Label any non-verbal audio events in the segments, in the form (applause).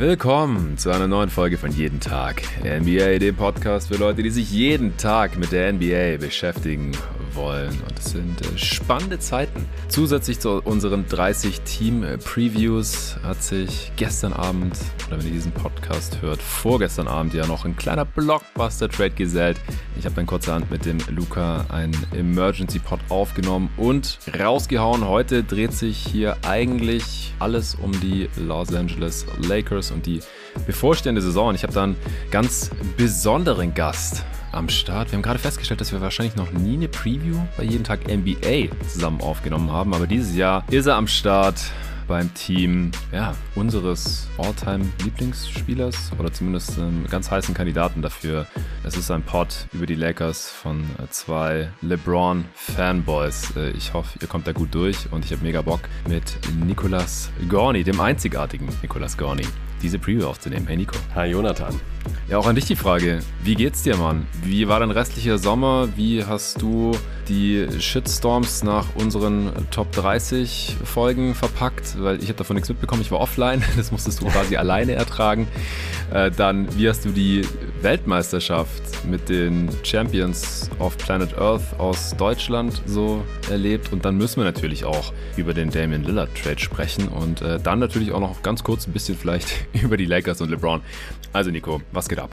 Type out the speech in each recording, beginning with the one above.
Willkommen zu einer neuen Folge von Jeden Tag NBA, dem Podcast für Leute, die sich jeden Tag mit der NBA beschäftigen wollen. Und es sind äh, spannende Zeiten. Zusätzlich zu unseren 30 Team-Previews hat sich gestern Abend, oder wenn ihr diesen Podcast hört, vorgestern Abend ja noch ein kleiner Blockbuster-Trade gesellt. Ich habe dann kurzerhand mit dem Luca einen Emergency-Pod aufgenommen und rausgehauen. Heute dreht sich hier eigentlich alles um die Los Angeles Lakers und die bevorstehende Saison. Ich habe dann ganz besonderen Gast am Start. Wir haben gerade festgestellt, dass wir wahrscheinlich noch nie eine Preview bei jeden Tag NBA zusammen aufgenommen haben, aber dieses Jahr ist er am Start beim Team ja, unseres All-Time-Lieblingsspielers oder zumindest einem ganz heißen Kandidaten dafür. Es ist ein Pod über die Lakers von äh, zwei LeBron-Fanboys. Äh, ich hoffe, ihr kommt da gut durch und ich habe mega Bock mit Nicolas Gorni, dem einzigartigen Nicolas Gorni, diese Preview aufzunehmen. Hey Nico. Hi Jonathan. Ja, auch an dich die Frage. Wie geht's dir, Mann? Wie war dein restlicher Sommer? Wie hast du die Shitstorms nach unseren Top 30 Folgen verpackt? Weil ich habe davon nichts mitbekommen. Ich war offline. (laughs) Das musstest du quasi alleine ertragen. Äh, dann, wie hast du die Weltmeisterschaft mit den Champions of Planet Earth aus Deutschland so erlebt? Und dann müssen wir natürlich auch über den Damian Lillard Trade sprechen und äh, dann natürlich auch noch ganz kurz ein bisschen vielleicht (laughs) über die Lakers und LeBron. Also Nico, was geht ab?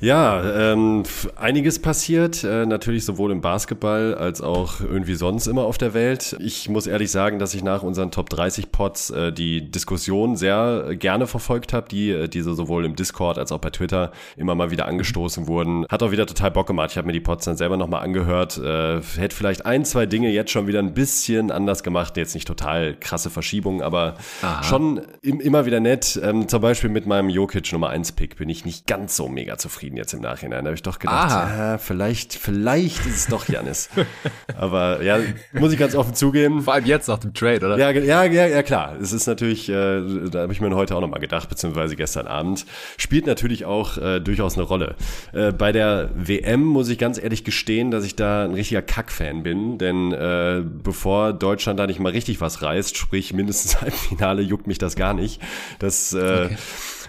Ja, ähm, einiges passiert, äh, natürlich sowohl im Basketball als auch irgendwie sonst immer auf der Welt. Ich muss ehrlich sagen, dass ich nach unseren Top 30 Pods äh, die Diskussion sehr gerne verfolgt habe, die äh, diese sowohl im Discord als auch bei Twitter immer mal wieder angestoßen wurden. Hat auch wieder total Bock gemacht. Ich habe mir die Pods dann selber nochmal angehört. Äh, hätte vielleicht ein, zwei Dinge jetzt schon wieder ein bisschen anders gemacht. Jetzt nicht total krasse Verschiebungen, aber Aha. schon im, immer wieder nett. Ähm, zum Beispiel mit meinem Jokic Nummer 1 Pick bin ich nicht ganz so mega zufrieden zufrieden jetzt im Nachhinein. Da habe ich doch gedacht, ja, vielleicht, vielleicht ist es doch Janis. (laughs) Aber ja, muss ich ganz offen zugeben. Vor allem jetzt nach dem Trade, oder? Ja, ja, ja, ja klar. Es ist natürlich, äh, da habe ich mir heute auch nochmal gedacht, beziehungsweise gestern Abend. Spielt natürlich auch äh, durchaus eine Rolle. Äh, bei der WM muss ich ganz ehrlich gestehen, dass ich da ein richtiger Kack-Fan bin. Denn äh, bevor Deutschland da nicht mal richtig was reißt, sprich mindestens (laughs) Halbfinale, juckt mich das gar nicht. Das äh, okay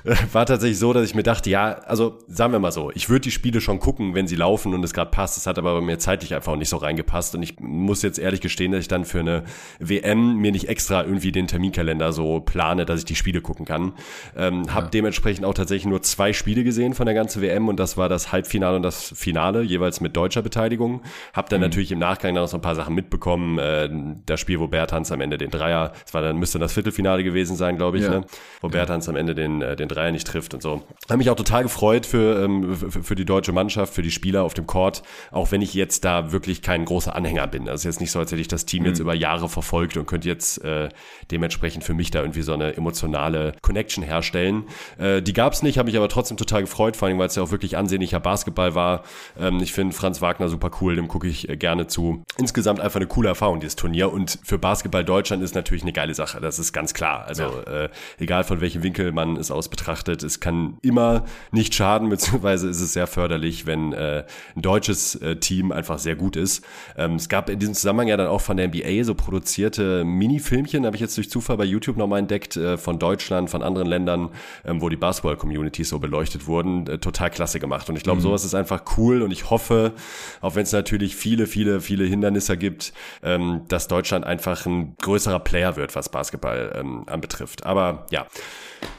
(laughs) war tatsächlich so, dass ich mir dachte, ja, also sagen wir mal so, ich würde die Spiele schon gucken, wenn sie laufen und es gerade passt. Es hat aber bei mir zeitlich einfach nicht so reingepasst und ich muss jetzt ehrlich gestehen, dass ich dann für eine WM mir nicht extra irgendwie den Terminkalender so plane, dass ich die Spiele gucken kann. Ähm, ja. Habe dementsprechend auch tatsächlich nur zwei Spiele gesehen von der ganzen WM und das war das Halbfinale und das Finale, jeweils mit deutscher Beteiligung. Hab dann mhm. natürlich im Nachgang noch so ein paar Sachen mitbekommen. Äh, das Spiel, wo Bertans am Ende den Dreier, das war dann müsste das Viertelfinale gewesen sein, glaube ich, ja. ne? wo ja. Bertans am Ende den, äh, den Dreier nicht trifft und so. Habe mich auch total gefreut für, ähm, für, für, die deutsche Mannschaft, für die Spieler auf dem Court, auch wenn ich jetzt da wirklich kein großer Anhänger bin. Das ist jetzt nicht so, als hätte ich das Team mhm. jetzt über Jahre verfolgt und könnte jetzt äh, dementsprechend für mich da irgendwie so eine emotionale Connection herstellen. Äh, die gab es nicht, habe mich aber trotzdem total gefreut, vor allem, weil es ja auch wirklich ansehnlicher Basketball war. Ähm, ich finde Franz Wagner super cool, dem gucke ich äh, gerne zu. Insgesamt einfach eine coole Erfahrung, dieses Turnier. Und für Basketball Deutschland ist natürlich eine geile Sache, das ist ganz klar. Also ja. äh, egal von welchem Winkel man es aus betrachtet, es kann immer nicht schaden, (laughs) beziehungsweise ist es sehr förderlich, wenn äh, ein deutsches äh, Team einfach sehr gut ist. Ähm, es gab in diesem Zusammenhang ja dann auch von der NBA so produzierte Mini-Filmchen, habe ich jetzt durch Zufall bei YouTube nochmal entdeckt, äh, von Deutschland, von anderen Ländern, ähm, wo die Basketball-Communities so beleuchtet wurden. Äh, total klasse gemacht. Und ich glaube, mhm. sowas ist einfach cool und ich hoffe, auch wenn es natürlich viele, viele, viele Hindernisse gibt, ähm, dass Deutschland einfach ein größerer Player wird, was Basketball ähm, anbetrifft. Aber ja,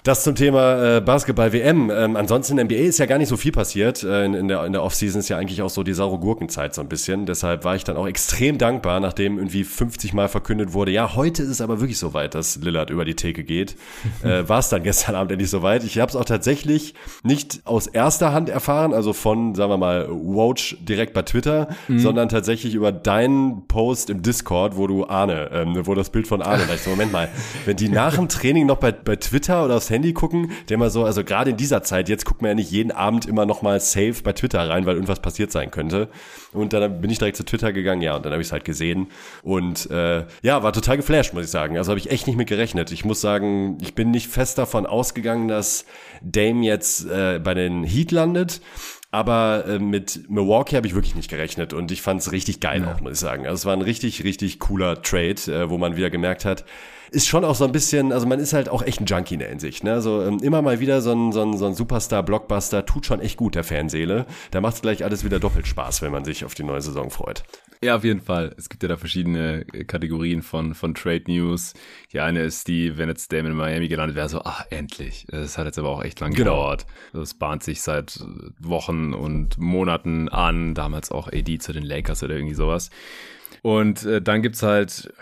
das zum Thema äh, Basketball-WM. Ähm, ansonsten in NBA ist ja gar nicht so viel passiert. Äh, in, in, der, in der Offseason ist ja eigentlich auch so die saure Gurkenzeit so ein bisschen. Deshalb war ich dann auch extrem dankbar, nachdem irgendwie 50 Mal verkündet wurde, ja, heute ist es aber wirklich soweit, dass Lillard über die Theke geht. (laughs) äh, war es dann gestern Abend endlich soweit. Ich habe es auch tatsächlich nicht aus erster Hand erfahren, also von, sagen wir mal, Woj direkt bei Twitter, mhm. sondern tatsächlich über deinen Post im Discord, wo du Arne, ähm, wo das Bild von Arne, da ich so, Moment mal, wenn die nach dem Training noch bei, bei Twitter oder aufs Handy gucken, der immer so, also gerade in dieser Zeit, jetzt guckt man ja nicht jeden Abend immer noch mal safe bei Twitter rein, weil irgendwas passiert sein könnte. Und dann bin ich direkt zu Twitter gegangen, ja, und dann habe ich es halt gesehen. Und äh, ja, war total geflasht, muss ich sagen. Also habe ich echt nicht mit gerechnet. Ich muss sagen, ich bin nicht fest davon ausgegangen, dass Dame jetzt äh, bei den Heat landet. Aber äh, mit Milwaukee habe ich wirklich nicht gerechnet und ich fand es richtig geil ja. auch, muss ich sagen. Also es war ein richtig, richtig cooler Trade, äh, wo man wieder gemerkt hat, ist schon auch so ein bisschen, also man ist halt auch echt ein Junkie in der Hinsicht. Ne? Also ähm, immer mal wieder so ein, so ein, so ein Superstar-Blockbuster tut schon echt gut der Fanseele. Da macht es gleich alles wieder doppelt Spaß, wenn man sich auf die neue Saison freut. Ja, auf jeden Fall. Es gibt ja da verschiedene äh, Kategorien von, von Trade News. Die eine ist die, wenn jetzt Damon in Miami gelandet wäre, so, ah, endlich. Es hat jetzt aber auch echt lang genau. gedauert. Es bahnt sich seit Wochen und Monaten an. Damals auch AD zu den Lakers oder irgendwie sowas. Und äh, dann gibt's halt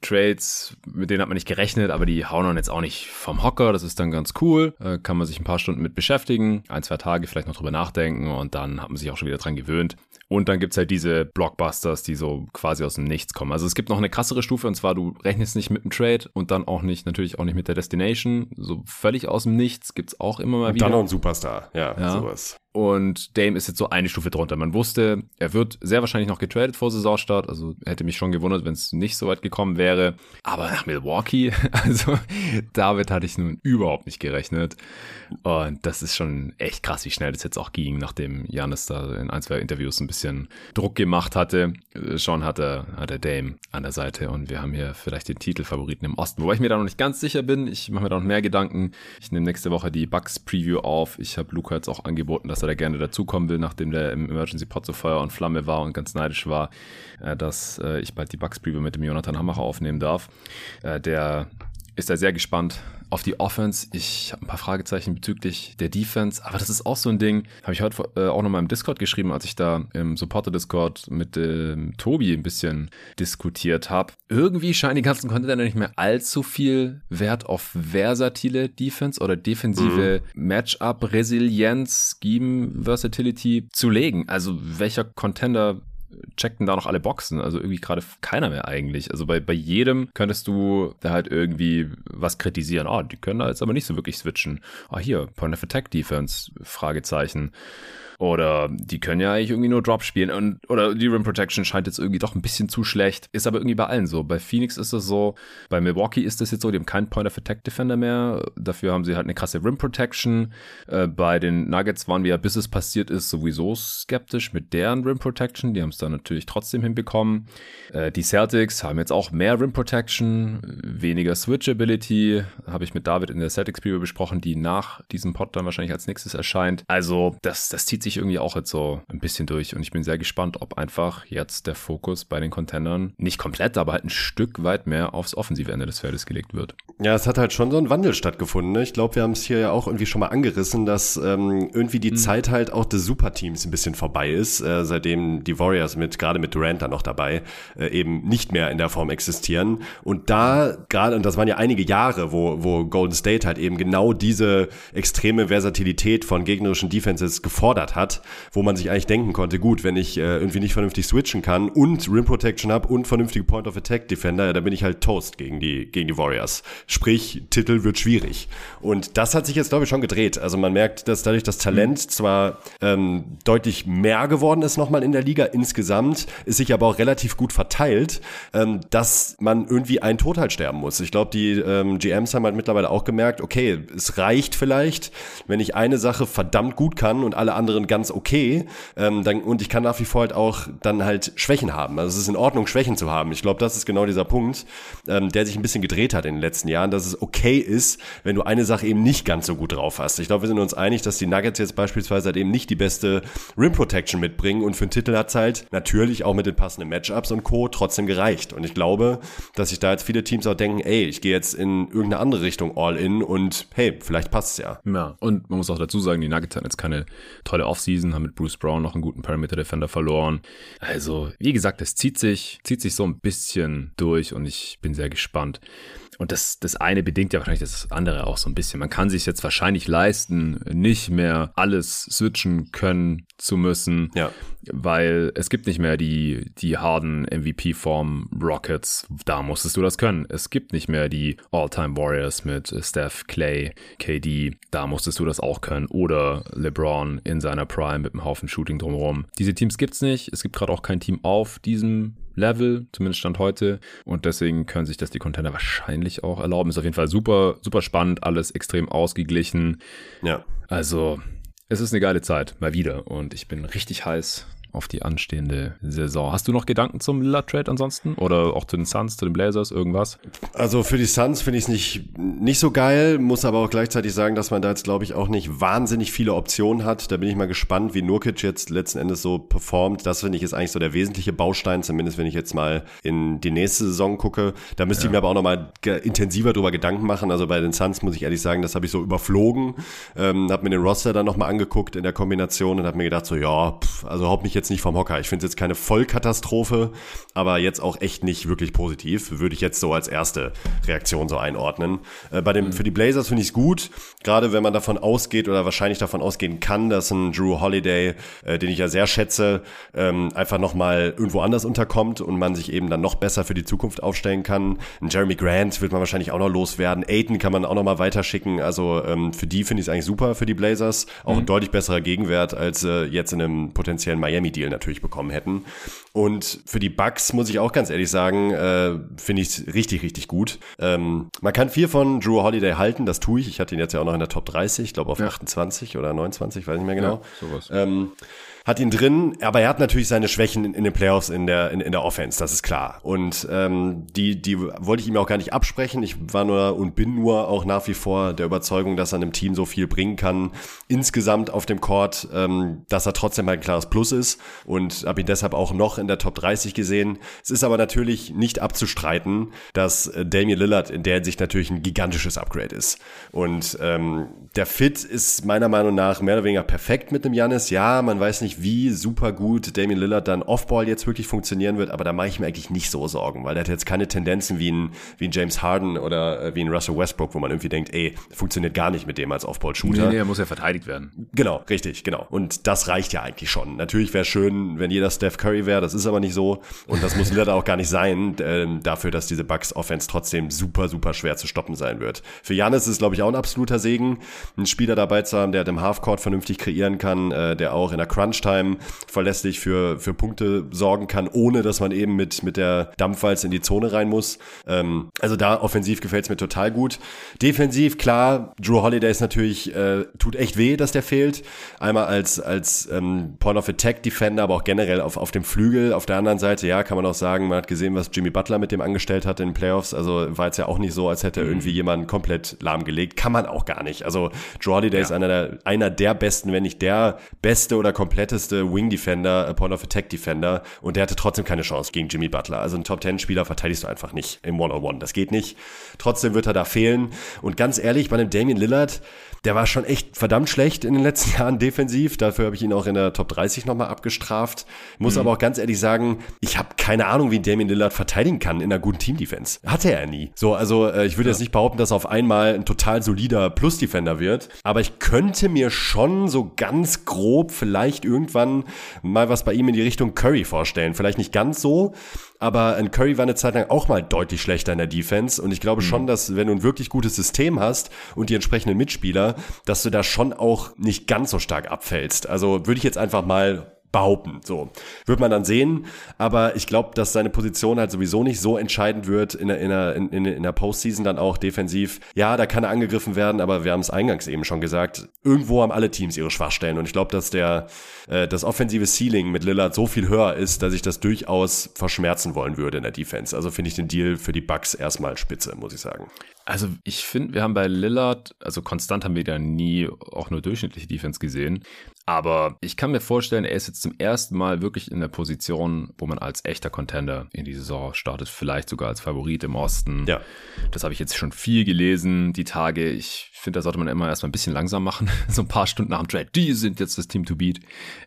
Trades, mit denen hat man nicht gerechnet, aber die hauen dann jetzt auch nicht vom Hocker. Das ist dann ganz cool. Äh, kann man sich ein paar Stunden mit beschäftigen, ein, zwei Tage vielleicht noch drüber nachdenken und dann hat man sich auch schon wieder dran gewöhnt. Und dann gibt's halt diese Blockbusters, die so quasi aus dem Nichts kommen. Also es gibt noch eine krassere Stufe und zwar, du rechnest nicht mit dem Trade und dann auch nicht, natürlich auch nicht mit der Destination. So völlig aus dem Nichts gibt's auch immer mal und wieder. Dann noch ein Superstar, ja, ja. sowas. Und Dame ist jetzt so eine Stufe drunter. Man wusste, er wird sehr wahrscheinlich noch getradet vor Saisonstart. Also hätte mich schon gewundert, wenn es nicht so weit gekommen wäre. Aber nach Milwaukee, (laughs) also damit hatte ich nun überhaupt nicht gerechnet. Und das ist schon echt krass, wie schnell das jetzt auch ging, nachdem Janis da in ein, zwei Interviews ein bisschen Druck gemacht hatte. Schon hatte, hatte Dame an der Seite und wir haben hier vielleicht den Titelfavoriten im Osten. Wobei ich mir da noch nicht ganz sicher bin. Ich mache mir da noch mehr Gedanken. Ich nehme nächste Woche die Bucks Preview auf. Ich habe Luca jetzt auch angeboten, dass er da gerne dazukommen will, nachdem der im Emergency Pod so Feuer und Flamme war und ganz neidisch war, äh, dass äh, ich bald die Bucks Preview mit dem Jonathan Hammacher aufnehmen darf. Äh, der ist da sehr gespannt auf die Offense. Ich habe ein paar Fragezeichen bezüglich der Defense, aber das ist auch so ein Ding. Habe ich heute äh, auch noch mal im Discord geschrieben, als ich da im Supporter-Discord mit ähm, Tobi ein bisschen diskutiert habe. Irgendwie scheinen die ganzen Contender nicht mehr allzu viel Wert auf versatile Defense oder defensive mhm. Matchup-Resilienz, Scheme, Versatility zu legen. Also welcher Contender checkten da noch alle Boxen. Also irgendwie gerade keiner mehr eigentlich. Also bei, bei jedem könntest du da halt irgendwie was kritisieren. Ah, oh, die können da jetzt aber nicht so wirklich switchen. Ah, hier, Point of Attack Defense, Fragezeichen. Oder die können ja eigentlich irgendwie nur Drop spielen. Und, oder die Rim Protection scheint jetzt irgendwie doch ein bisschen zu schlecht. Ist aber irgendwie bei allen so. Bei Phoenix ist es so. Bei Milwaukee ist es jetzt so. Die haben keinen Point of Attack Defender mehr. Dafür haben sie halt eine krasse Rim Protection. Äh, bei den Nuggets waren wir ja, bis es passiert ist, sowieso skeptisch mit deren Rim Protection. Die haben es dann natürlich trotzdem hinbekommen. Äh, die Celtics haben jetzt auch mehr Rim Protection, weniger Switchability. Habe ich mit David in der Celtics Preview besprochen, die nach diesem Pod dann wahrscheinlich als nächstes erscheint. Also, das, das zieht sich sich irgendwie auch jetzt so ein bisschen durch und ich bin sehr gespannt, ob einfach jetzt der Fokus bei den Contendern nicht komplett, aber halt ein Stück weit mehr aufs offensive Ende des Feldes gelegt wird. Ja, es hat halt schon so ein Wandel stattgefunden. Ne? Ich glaube, wir haben es hier ja auch irgendwie schon mal angerissen, dass ähm, irgendwie die mhm. Zeit halt auch des Superteams ein bisschen vorbei ist, äh, seitdem die Warriors mit, gerade mit Durant da noch dabei, äh, eben nicht mehr in der Form existieren. Und da gerade, und das waren ja einige Jahre, wo, wo Golden State halt eben genau diese extreme Versatilität von gegnerischen Defenses gefordert hat, wo man sich eigentlich denken konnte, gut, wenn ich äh, irgendwie nicht vernünftig switchen kann und Rim Protection habe und vernünftige Point of Attack Defender, ja, dann bin ich halt Toast gegen die, gegen die Warriors. Sprich, Titel wird schwierig. Und das hat sich jetzt, glaube ich, schon gedreht. Also man merkt, dass dadurch das Talent mhm. zwar ähm, deutlich mehr geworden ist nochmal in der Liga insgesamt, ist sich aber auch relativ gut verteilt, ähm, dass man irgendwie einen Tod halt sterben muss. Ich glaube, die ähm, GMs haben halt mittlerweile auch gemerkt, okay, es reicht vielleicht, wenn ich eine Sache verdammt gut kann und alle anderen ganz okay, ähm, dann, und ich kann nach wie vor halt auch dann halt Schwächen haben. Also es ist in Ordnung, Schwächen zu haben. Ich glaube, das ist genau dieser Punkt, ähm, der sich ein bisschen gedreht hat in den letzten Jahren. Jahren, dass es okay ist, wenn du eine Sache eben nicht ganz so gut drauf hast. Ich glaube, wir sind uns einig, dass die Nuggets jetzt beispielsweise halt eben nicht die beste Rim Protection mitbringen und für einen Titel hat es halt natürlich auch mit den passenden Matchups und Co. trotzdem gereicht. Und ich glaube, dass sich da jetzt viele Teams auch denken, ey, ich gehe jetzt in irgendeine andere Richtung all in und hey, vielleicht passt es ja. Ja, und man muss auch dazu sagen, die Nuggets hatten jetzt keine tolle Offseason, haben mit Bruce Brown noch einen guten Perimeter Defender verloren. Also, wie gesagt, es zieht sich, zieht sich so ein bisschen durch und ich bin sehr gespannt. Und das, das eine bedingt ja wahrscheinlich das andere auch so ein bisschen. Man kann sich jetzt wahrscheinlich leisten, nicht mehr alles switchen können zu müssen, ja. weil es gibt nicht mehr die, die harten MVP-Form Rockets. Da musstest du das können. Es gibt nicht mehr die All-Time Warriors mit Steph, Clay, KD. Da musstest du das auch können. Oder LeBron in seiner Prime mit einem Haufen Shooting drumherum. Diese Teams gibt's nicht. Es gibt gerade auch kein Team auf diesem Level, zumindest Stand heute. Und deswegen können sich das die Contender wahrscheinlich auch erlauben. Ist auf jeden Fall super, super spannend, alles extrem ausgeglichen. Ja. Also, es ist eine geile Zeit, mal wieder. Und ich bin richtig heiß auf die anstehende Saison. Hast du noch Gedanken zum Lillard Trade ansonsten? Oder auch zu den Suns, zu den Blazers, irgendwas? Also für die Suns finde ich es nicht, nicht so geil, muss aber auch gleichzeitig sagen, dass man da jetzt, glaube ich, auch nicht wahnsinnig viele Optionen hat. Da bin ich mal gespannt, wie Nurkic jetzt letzten Endes so performt. Das finde ich ist eigentlich so der wesentliche Baustein, zumindest wenn ich jetzt mal in die nächste Saison gucke. Da müsste ja. ich mir aber auch nochmal intensiver drüber Gedanken machen. Also bei den Suns muss ich ehrlich sagen, das habe ich so überflogen. Ähm, habe mir den Roster dann nochmal angeguckt in der Kombination und habe mir gedacht so, ja, pff, also haupt mich jetzt nicht vom Hocker. Ich finde es jetzt keine Vollkatastrophe, aber jetzt auch echt nicht wirklich positiv. Würde ich jetzt so als erste Reaktion so einordnen. Äh, bei dem, mhm. Für die Blazers finde ich es gut, gerade wenn man davon ausgeht oder wahrscheinlich davon ausgehen kann, dass ein Drew Holiday, äh, den ich ja sehr schätze, ähm, einfach nochmal irgendwo anders unterkommt und man sich eben dann noch besser für die Zukunft aufstellen kann. Ein Jeremy Grant wird man wahrscheinlich auch noch loswerden. Aiden kann man auch noch mal weiterschicken. Also ähm, für die finde ich es eigentlich super für die Blazers. Auch mhm. ein deutlich besserer Gegenwert, als äh, jetzt in einem potenziellen Miami-Deal natürlich bekommen hätten. Und für die Bucks muss ich auch ganz ehrlich sagen, äh, finde ich es richtig, richtig gut. Ähm, man kann viel von Drew Holiday halten, das tue ich. Ich hatte ihn jetzt ja auch noch in der Top 30, ich glaube auf ja. 28 oder 29, weiß nicht mehr genau. Ja, sowas. Ähm, hat ihn drin, aber er hat natürlich seine Schwächen in, in den Playoffs in der, in, in der Offense, das ist klar. Und ähm, die, die wollte ich ihm auch gar nicht absprechen. Ich war nur und bin nur auch nach wie vor der Überzeugung, dass er einem Team so viel bringen kann, insgesamt auf dem Court, ähm, dass er trotzdem ein klares Plus ist und habe ihn deshalb auch noch in der Top 30 gesehen. Es ist aber natürlich nicht abzustreiten, dass äh, Damian Lillard in der Hinsicht natürlich ein gigantisches Upgrade ist. Und ähm, der Fit ist meiner Meinung nach mehr oder weniger perfekt mit dem Janis. Ja, man weiß nicht, nicht, wie super gut Damian Lillard dann Offball jetzt wirklich funktionieren wird, aber da mache ich mir eigentlich nicht so Sorgen, weil er hat jetzt keine Tendenzen wie ein, wie ein James Harden oder äh, wie ein Russell Westbrook, wo man irgendwie denkt, ey, funktioniert gar nicht mit dem als Offball-Shooter. Nee, nee, er muss ja verteidigt werden. Genau, richtig, genau. Und das reicht ja eigentlich schon. Natürlich wäre schön, wenn jeder Steph Curry wäre, das ist aber nicht so. Und das muss Lillard auch gar nicht sein, äh, dafür, dass diese Bucks Offense trotzdem super, super schwer zu stoppen sein wird. Für Janis ist es, glaube ich, auch ein absoluter Segen, einen Spieler dabei zu haben, der im Halfcourt vernünftig kreieren kann, äh, der auch in der Crunch Crunch-Time verlässlich für, für Punkte sorgen kann, ohne dass man eben mit, mit der Dampfwalze in die Zone rein muss. Ähm, also da offensiv gefällt es mir total gut. Defensiv, klar, Drew Holiday ist natürlich, äh, tut echt weh, dass der fehlt. Einmal als, als ähm, Point of Attack Defender, aber auch generell auf, auf dem Flügel. Auf der anderen Seite, ja, kann man auch sagen, man hat gesehen, was Jimmy Butler mit dem angestellt hat in den Playoffs. Also war jetzt ja auch nicht so, als hätte mhm. irgendwie jemand komplett lahmgelegt. Kann man auch gar nicht. Also Drew Holiday ja. ist einer der, einer der besten, wenn nicht der beste oder komplett kompletteste Wing Defender, äh, Point of Attack Defender und der hatte trotzdem keine Chance gegen Jimmy Butler. Also ein Top 10 Spieler verteidigst du einfach nicht im One-on-One. Das geht nicht. Trotzdem wird er da fehlen. Und ganz ehrlich, bei einem Damian Lillard, der war schon echt verdammt schlecht in den letzten (laughs) Jahren defensiv. Dafür habe ich ihn auch in der Top 30 nochmal abgestraft. Muss mhm. aber auch ganz ehrlich sagen, ich habe keine Ahnung, wie Damian Lillard verteidigen kann in einer guten Team-Defense. Hatte er nie. So, also äh, ich würde ja. jetzt nicht behaupten, dass er auf einmal ein total solider Plus-Defender wird. Aber ich könnte mir schon so ganz grob vielleicht irgendwann mal was bei ihm in die Richtung Curry vorstellen. Vielleicht nicht ganz so, aber ein Curry war eine Zeit lang auch mal deutlich schlechter in der Defense und ich glaube mhm. schon, dass wenn du ein wirklich gutes System hast und die entsprechenden Mitspieler, dass du da schon auch nicht ganz so stark abfällst. Also würde ich jetzt einfach mal behaupten. So wird man dann sehen. Aber ich glaube, dass seine Position halt sowieso nicht so entscheidend wird in der, in der, in, in der Postseason dann auch defensiv. Ja, da kann er angegriffen werden, aber wir haben es eingangs eben schon gesagt. Irgendwo haben alle Teams ihre Schwachstellen und ich glaube, dass der äh, das offensive Ceiling mit Lillard so viel höher ist, dass ich das durchaus verschmerzen wollen würde in der Defense. Also finde ich den Deal für die Bucks erstmal spitze, muss ich sagen. Also ich finde, wir haben bei Lillard, also konstant haben wir da nie auch nur durchschnittliche Defense gesehen. Aber ich kann mir vorstellen, er ist jetzt zum ersten Mal wirklich in der Position, wo man als echter Contender in die Saison startet, vielleicht sogar als Favorit im Osten. Ja. Das habe ich jetzt schon viel gelesen, die Tage. Ich finde, da sollte man immer erstmal ein bisschen langsam machen. (laughs) so ein paar Stunden nach dem Trade, die sind jetzt das Team to beat.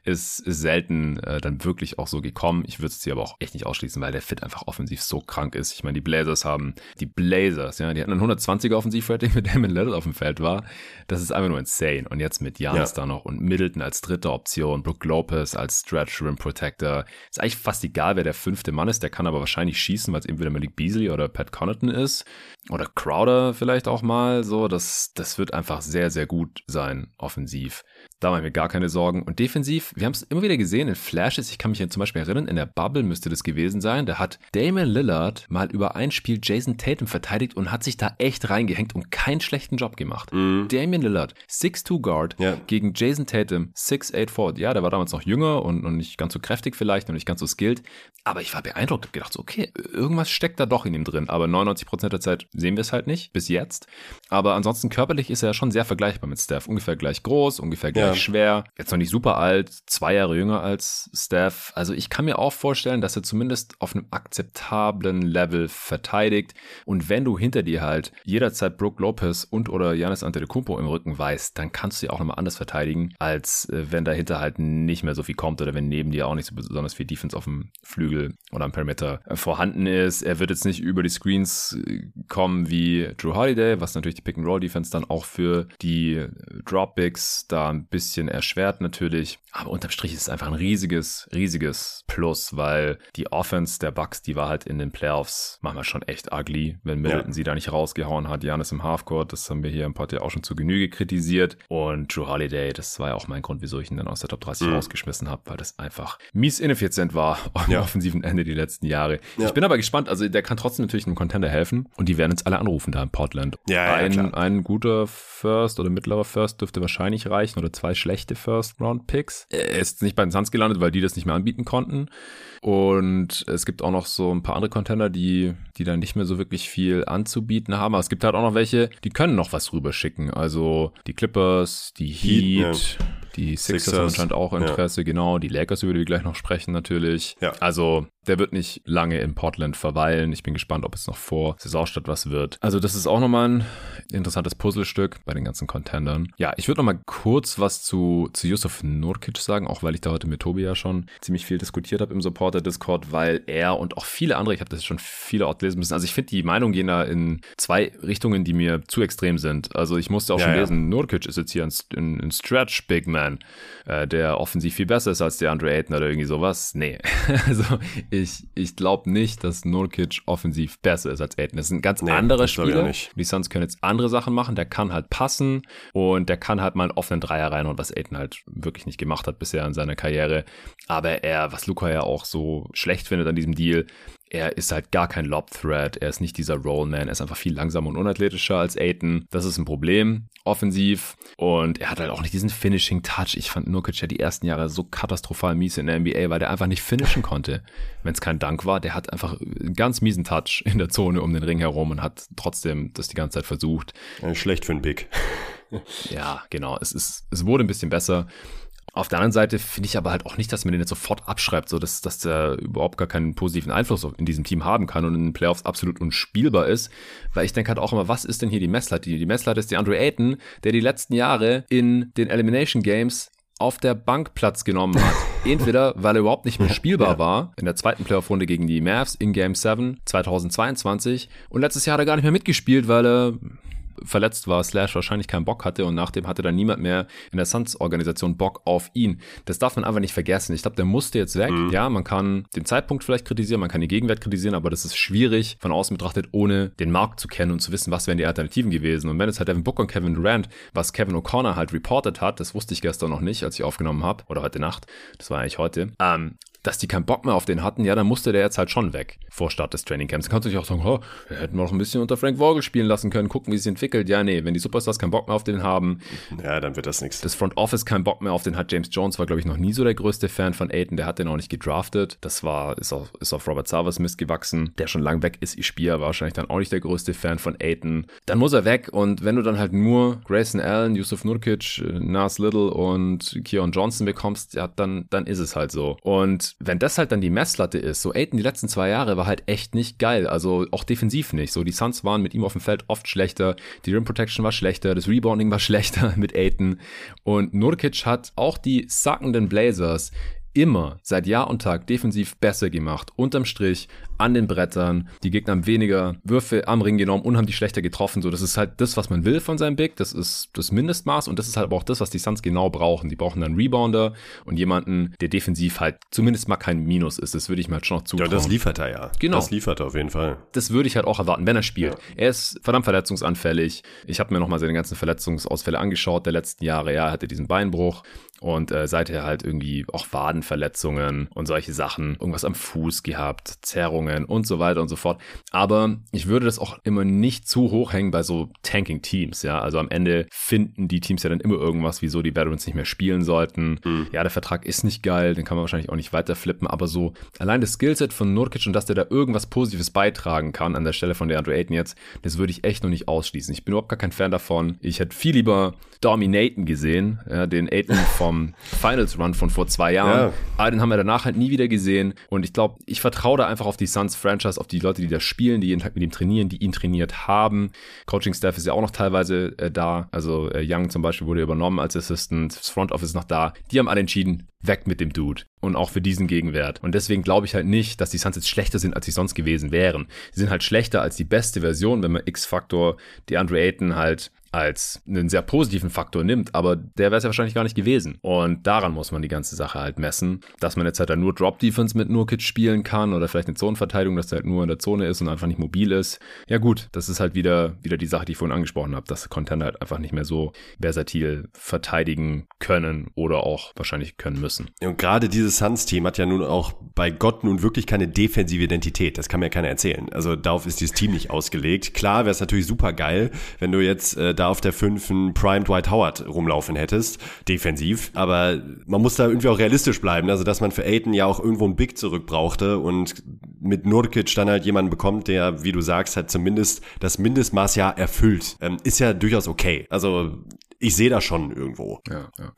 Ist, ist selten äh, dann wirklich auch so gekommen. Ich würde es hier aber auch echt nicht ausschließen, weil der Fit einfach offensiv so krank ist. Ich meine, die Blazers haben, die Blazers, ja, die hatten einen 120er Offensivrating, mit Damon Lillard auf dem Feld war. Das ist einfach nur insane. Und jetzt mit Janis ja. da noch und Middleton als dritte Option, Brook Lopez als Stretch Rim Protector. Ist eigentlich fast egal, wer der fünfte Mann ist. Der kann aber wahrscheinlich schießen, weil es entweder Malik Beasley oder Pat Connaughton ist. Oder Crowder vielleicht auch mal. So, das, das wird einfach sehr, sehr gut sein, offensiv. Da mache ich mir gar keine Sorgen. Und defensiv, wir haben es immer wieder gesehen in Flashes. Ich kann mich zum Beispiel erinnern, in der Bubble müsste das gewesen sein. Da hat Damon Lillard mal über ein Spiel Jason Tatum verteidigt und hat sich da echt reingehängt und keinen schlechten Job gemacht. Mhm. Damian Lillard, 6'2 Guard ja. gegen Jason Tatum, 6'8 Forward. Ja, der war damals noch jünger und, und nicht ganz so kräftig vielleicht und nicht ganz so skilled. Aber ich war beeindruckt, hab gedacht, so, okay, irgendwas steckt da doch in ihm drin. Aber 99% der Zeit sehen wir es halt nicht, bis jetzt. Aber ansonsten körperlich ist er schon sehr vergleichbar mit Steph. Ungefähr gleich groß, ungefähr gleich ja. Schwer. Jetzt noch nicht super alt, zwei Jahre jünger als Steph. Also ich kann mir auch vorstellen, dass er zumindest auf einem akzeptablen Level verteidigt. Und wenn du hinter dir halt jederzeit Brooke Lopez und oder Janis Antetokounmpo im Rücken weißt, dann kannst du ja auch nochmal anders verteidigen, als äh, wenn dahinter halt nicht mehr so viel kommt oder wenn neben dir auch nicht so besonders viel Defense auf dem Flügel oder am Perimeter äh, vorhanden ist. Er wird jetzt nicht über die Screens äh, kommen wie Drew Holiday, was natürlich die Pick-and-Roll-Defense dann auch für die Dropbacks da ein bisschen erschwert natürlich. Aber unterm Strich ist es einfach ein riesiges, riesiges Plus, weil die Offense der Bucks, die war halt in den Playoffs manchmal schon echt ugly, wenn Middleton ja. sie da nicht rausgehauen hat. Janis im Halfcourt, das haben wir hier im Pod ja auch schon zu Genüge kritisiert. Und Drew Holiday, das war ja auch mein Grund, wieso ich ihn dann aus der Top 30 mhm. rausgeschmissen habe, weil das einfach mies ineffizient war (laughs) am ja. offensiven Ende die letzten Jahre. Ja. Ich bin aber gespannt, also der kann trotzdem natürlich einem Contender helfen und die werden uns alle anrufen da in Portland. Ja, ein, ein guter First oder mittlerer First dürfte wahrscheinlich reichen oder zwei schlechte First-Round-Picks. Er ist nicht bei den Suns gelandet, weil die das nicht mehr anbieten konnten. Und es gibt auch noch so ein paar andere Contender, die, die dann nicht mehr so wirklich viel anzubieten haben. Aber es gibt halt auch noch welche, die können noch was rüberschicken. Also die Clippers, die Heat, ja. die Sixers, Sixers haben anscheinend auch Interesse, ja. genau. Die Lakers, über die wir gleich noch sprechen, natürlich. Ja. Also der wird nicht lange in Portland verweilen. Ich bin gespannt, ob es noch vor Saisonstart was wird. Also das ist auch nochmal ein interessantes Puzzlestück bei den ganzen Contendern. Ja, ich würde nochmal kurz was zu, zu Yusuf Nurkic sagen, auch weil ich da heute mit Tobi ja schon ziemlich viel diskutiert habe im Supporter-Discord, weil er und auch viele andere, ich habe das schon viele Orte lesen müssen, also ich finde die Meinungen gehen da in zwei Richtungen, die mir zu extrem sind. Also ich musste auch ja, schon ja. lesen, Nurkic ist jetzt hier ein, ein, ein Stretch Big Man, äh, der offensiv viel besser ist als der Andre Ayton oder irgendwie sowas. Nee, (laughs) also ich, ich glaube nicht, dass Nurkic offensiv besser ist als Aiden. Das ist ein ganz nee, anderer Spieler. Die Suns können jetzt andere Sachen machen. Der kann halt passen und der kann halt mal einen offenen Dreier rein und was Aiden halt wirklich nicht gemacht hat bisher in seiner Karriere. Aber er, was Luca ja auch so schlecht findet an diesem Deal, er ist halt gar kein Lob-Threat, er ist nicht dieser Rollman, er ist einfach viel langsamer und unathletischer als Aiton. Das ist ein Problem, offensiv. Und er hat halt auch nicht diesen Finishing-Touch. Ich fand Nurkic ja die ersten Jahre so katastrophal mies in der NBA, weil der einfach nicht finishen (laughs) konnte. Wenn es kein Dank war, der hat einfach einen ganz miesen Touch in der Zone um den Ring herum und hat trotzdem das die ganze Zeit versucht. Schlecht für einen Big. ja, genau. Es, ist, es wurde ein bisschen besser. Auf der anderen Seite finde ich aber halt auch nicht, dass man den jetzt sofort abschreibt, so dass, dass der überhaupt gar keinen positiven Einfluss in diesem Team haben kann und in den Playoffs absolut unspielbar ist. Weil ich denke halt auch immer, was ist denn hier die Messlatte? Die Messlatte ist die Andre Ayton, der die letzten Jahre in den Elimination Games auf der Bank Platz genommen hat. (laughs) Entweder, weil er überhaupt nicht mehr spielbar ja. war in der zweiten Playoff-Runde gegen die Mavs in Game 7 2022 und letztes Jahr hat er gar nicht mehr mitgespielt, weil er verletzt war, Slash wahrscheinlich keinen Bock hatte und nachdem hatte dann niemand mehr in der Suns-Organisation Bock auf ihn. Das darf man einfach nicht vergessen. Ich glaube, der musste jetzt weg. Mhm. Ja, man kann den Zeitpunkt vielleicht kritisieren, man kann die Gegenwert kritisieren, aber das ist schwierig von außen betrachtet, ohne den Markt zu kennen und zu wissen, was wären die Alternativen gewesen. Und wenn es halt Devin Booker und Kevin Durant, was Kevin O'Connor halt reported hat, das wusste ich gestern noch nicht, als ich aufgenommen habe, oder heute Nacht, das war eigentlich heute, ähm, dass die keinen Bock mehr auf den hatten, ja, dann musste der jetzt halt schon weg vor Start des Trainingcamps. Dann kannst du dich auch sagen, oh, wir hätten noch ein bisschen unter Frank Vogel spielen lassen können, gucken, wie es sich entwickelt. Ja, nee, wenn die Superstars keinen Bock mehr auf den haben. Ja, dann wird das nichts. Das Front Office keinen Bock mehr auf den hat. James Jones war, glaube ich, noch nie so der größte Fan von Aiden. Der hat den auch nicht gedraftet. Das war, ist auf, ist auf Robert Savas Mist gewachsen, der schon lang weg ist. Ich spiele wahrscheinlich dann auch nicht der größte Fan von Aiden. Dann muss er weg und wenn du dann halt nur Grayson Allen, Yusuf Nurkic, Nas Little und Keon Johnson bekommst, ja, dann, dann ist es halt so. Und wenn das halt dann die Messlatte ist. So Aiden die letzten zwei Jahre war halt echt nicht geil. Also auch defensiv nicht. So die Suns waren mit ihm auf dem Feld oft schlechter. Die Rim Protection war schlechter. Das Rebounding war (laughs) schlechter mit Aiden. Und Nurkic hat auch die sackenden Blazers immer seit Jahr und Tag defensiv besser gemacht. Unterm Strich an den Brettern. Die Gegner haben weniger Würfe am Ring genommen und haben die schlechter getroffen. So, das ist halt das, was man will von seinem Big. Das ist das Mindestmaß und das ist halt aber auch das, was die Suns genau brauchen. Die brauchen dann Rebounder und jemanden, der defensiv halt zumindest mal kein Minus ist. Das würde ich mir halt schon noch zutrauen. Ja, das liefert er ja. Genau. Das liefert er auf jeden Fall. Das würde ich halt auch erwarten, wenn er spielt. Ja. Er ist verdammt verletzungsanfällig. Ich habe mir nochmal seine ganzen Verletzungsausfälle angeschaut der letzten Jahre. Ja, er hatte diesen Beinbruch und äh, seither halt irgendwie auch Waden Verletzungen und solche Sachen, irgendwas am Fuß gehabt, Zerrungen und so weiter und so fort. Aber ich würde das auch immer nicht zu hoch hängen bei so Tanking-Teams, ja. Also am Ende finden die Teams ja dann immer irgendwas, wieso die Veterans nicht mehr spielen sollten. Mhm. Ja, der Vertrag ist nicht geil, den kann man wahrscheinlich auch nicht weiter flippen, aber so allein das Skillset von Nurkic und dass der da irgendwas Positives beitragen kann an der Stelle von der Andrew Ayton jetzt, das würde ich echt noch nicht ausschließen. Ich bin überhaupt gar kein Fan davon. Ich hätte viel lieber Dominaten gesehen, ja, den Ayton (laughs) vom Finals Run von vor zwei Jahren. Ja. Aber den haben wir danach halt nie wieder gesehen. Und ich glaube, ich vertraue da einfach auf die Suns Franchise, auf die Leute, die da spielen, die jeden Tag mit ihm trainieren, die ihn trainiert haben. Coaching Staff ist ja auch noch teilweise äh, da. Also äh, Young zum Beispiel wurde übernommen als Assistant. Das Front Office ist noch da. Die haben alle entschieden, weg mit dem Dude. Und auch für diesen Gegenwert. Und deswegen glaube ich halt nicht, dass die Suns jetzt schlechter sind, als sie sonst gewesen wären. Sie sind halt schlechter als die beste Version, wenn man X-Faktor, die Andre Ayton halt als einen sehr positiven Faktor nimmt, aber der wäre es ja wahrscheinlich gar nicht gewesen. Und daran muss man die ganze Sache halt messen, dass man jetzt halt dann nur Drop-Defense mit Nurkic spielen kann oder vielleicht eine Zonenverteidigung, dass er halt nur in der Zone ist und einfach nicht mobil ist. Ja gut, das ist halt wieder, wieder die Sache, die ich vorhin angesprochen habe, dass Contender halt einfach nicht mehr so versatil verteidigen können oder auch wahrscheinlich können müssen. Und gerade dieses Suns-Team hat ja nun auch bei Gott nun wirklich keine defensive Identität. Das kann mir keiner erzählen. Also darauf ist dieses Team nicht ausgelegt. Klar wäre es natürlich super geil, wenn du jetzt äh, da auf der 5 einen Prime Dwight Howard rumlaufen hättest, defensiv. Aber man muss da irgendwie auch realistisch bleiben, also dass man für Aiden ja auch irgendwo einen Big zurück brauchte und mit Nurkic dann halt jemanden bekommt, der, wie du sagst, halt zumindest das Mindestmaß ja erfüllt, ähm, ist ja durchaus okay. Also ich sehe das schon irgendwo. Ja, ja.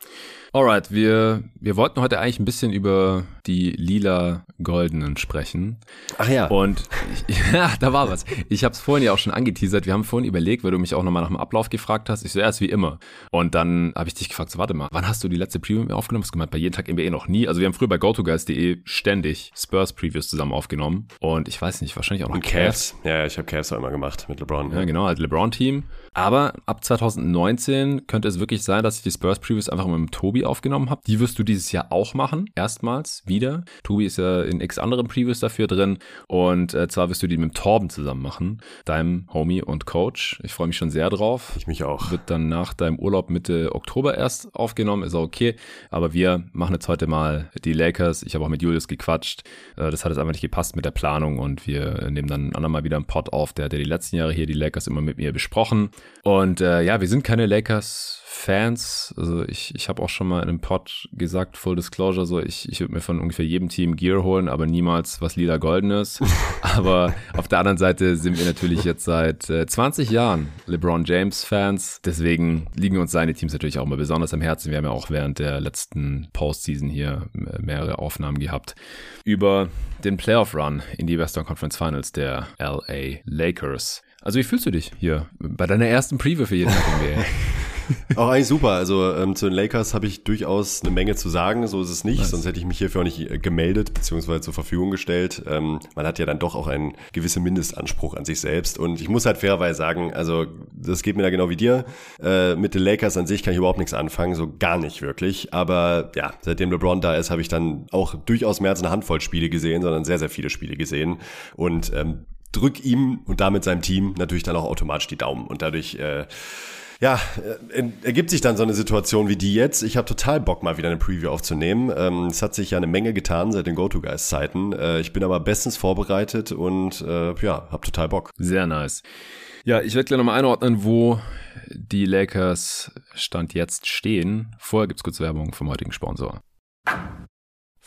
Alright, wir, wir wollten heute eigentlich ein bisschen über die lila-goldenen sprechen. Ach ja. Und ich, (laughs) ja, da war was. Ich habe es vorhin ja auch schon angeteasert. Wir haben vorhin überlegt, weil du mich auch nochmal nach dem Ablauf gefragt hast. Ich so, ja, ist wie immer. Und dann habe ich dich gefragt, so, warte mal, wann hast du die letzte Preview mit mir aufgenommen? Hast du gemeint, bei jeden Tag NBA noch nie. Also wir haben früher bei GoToGuys.de ständig Spurs-Previews zusammen aufgenommen. Und ich weiß nicht, wahrscheinlich auch noch Cavs. Ja, ich habe Cavs auch immer gemacht mit LeBron. Ja, genau, als LeBron-Team. Aber ab 2019 könnte es wirklich sein, dass ich die Spurs-Previews einfach mit dem Tobi aufgenommen habe. Die wirst du dieses Jahr auch machen. Erstmals wieder. Tobi ist ja in x anderen Previews dafür drin. Und äh, zwar wirst du die mit Torben zusammen machen. Deinem Homie und Coach. Ich freue mich schon sehr drauf. Ich mich auch. Wird dann nach deinem Urlaub Mitte Oktober erst aufgenommen. Ist auch okay. Aber wir machen jetzt heute mal die Lakers. Ich habe auch mit Julius gequatscht. Äh, das hat jetzt einfach nicht gepasst mit der Planung. Und wir nehmen dann andermal wieder einen Pod auf. Der hat ja die letzten Jahre hier die Lakers immer mit mir besprochen. Und äh, ja, wir sind keine Lakers Fans, also ich, ich habe auch schon mal in einem Pod gesagt, Full Disclosure, so ich, ich würde mir von ungefähr jedem Team Gear holen, aber niemals was lila golden ist. (laughs) aber auf der anderen Seite sind wir natürlich jetzt seit äh, 20 Jahren LeBron James Fans. Deswegen liegen uns seine Teams natürlich auch mal besonders am Herzen. Wir haben ja auch während der letzten Postseason hier äh, mehrere Aufnahmen gehabt über den Playoff Run in die Western Conference Finals der LA Lakers. Also wie fühlst du dich hier bei deiner ersten Preview für jeden NBA? (laughs) (laughs) Auch eigentlich super. Also ähm, zu den Lakers habe ich durchaus eine Menge zu sagen. So ist es nicht. Nice. Sonst hätte ich mich hierfür auch nicht äh, gemeldet bzw. zur Verfügung gestellt. Ähm, man hat ja dann doch auch einen gewissen Mindestanspruch an sich selbst. Und ich muss halt fairerweise sagen, also das geht mir da genau wie dir. Äh, mit den Lakers an sich kann ich überhaupt nichts anfangen. So gar nicht wirklich. Aber ja, seitdem LeBron da ist, habe ich dann auch durchaus mehr als eine Handvoll Spiele gesehen, sondern sehr, sehr viele Spiele gesehen. Und ähm, drück ihm und damit seinem Team natürlich dann auch automatisch die Daumen. Und dadurch äh, ja, äh, ergibt sich dann so eine Situation wie die jetzt. Ich habe total Bock, mal wieder eine Preview aufzunehmen. Ähm, es hat sich ja eine Menge getan seit den Go-To-Guys-Zeiten. Äh, ich bin aber bestens vorbereitet und äh, ja, habe total Bock. Sehr nice. Ja, ich werde gleich nochmal einordnen, wo die Lakers Stand jetzt stehen. Vorher gibt's kurz Werbung vom heutigen Sponsor.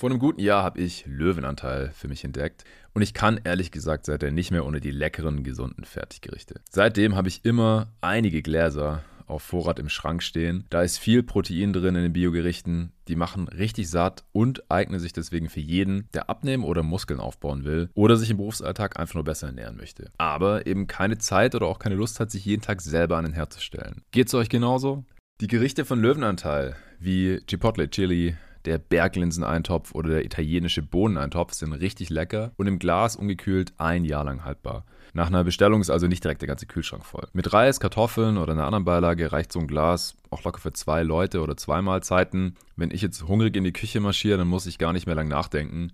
Vor einem guten Jahr habe ich Löwenanteil für mich entdeckt und ich kann ehrlich gesagt seitdem nicht mehr ohne die leckeren, gesunden Fertiggerichte. Seitdem habe ich immer einige Gläser auf Vorrat im Schrank stehen. Da ist viel Protein drin in den Biogerichten. Die machen richtig satt und eignen sich deswegen für jeden, der abnehmen oder Muskeln aufbauen will oder sich im Berufsalltag einfach nur besser ernähren möchte. Aber eben keine Zeit oder auch keine Lust hat, sich jeden Tag selber an den Herd zu stellen. Geht's euch genauso? Die Gerichte von Löwenanteil wie Chipotle Chili, der Berglinseneintopf oder der italienische Bohneneintopf sind richtig lecker und im Glas ungekühlt ein Jahr lang haltbar. Nach einer Bestellung ist also nicht direkt der ganze Kühlschrank voll. Mit Reis, Kartoffeln oder einer anderen Beilage reicht so ein Glas auch locker für zwei Leute oder zwei Mahlzeiten. Wenn ich jetzt hungrig in die Küche marschiere, dann muss ich gar nicht mehr lang nachdenken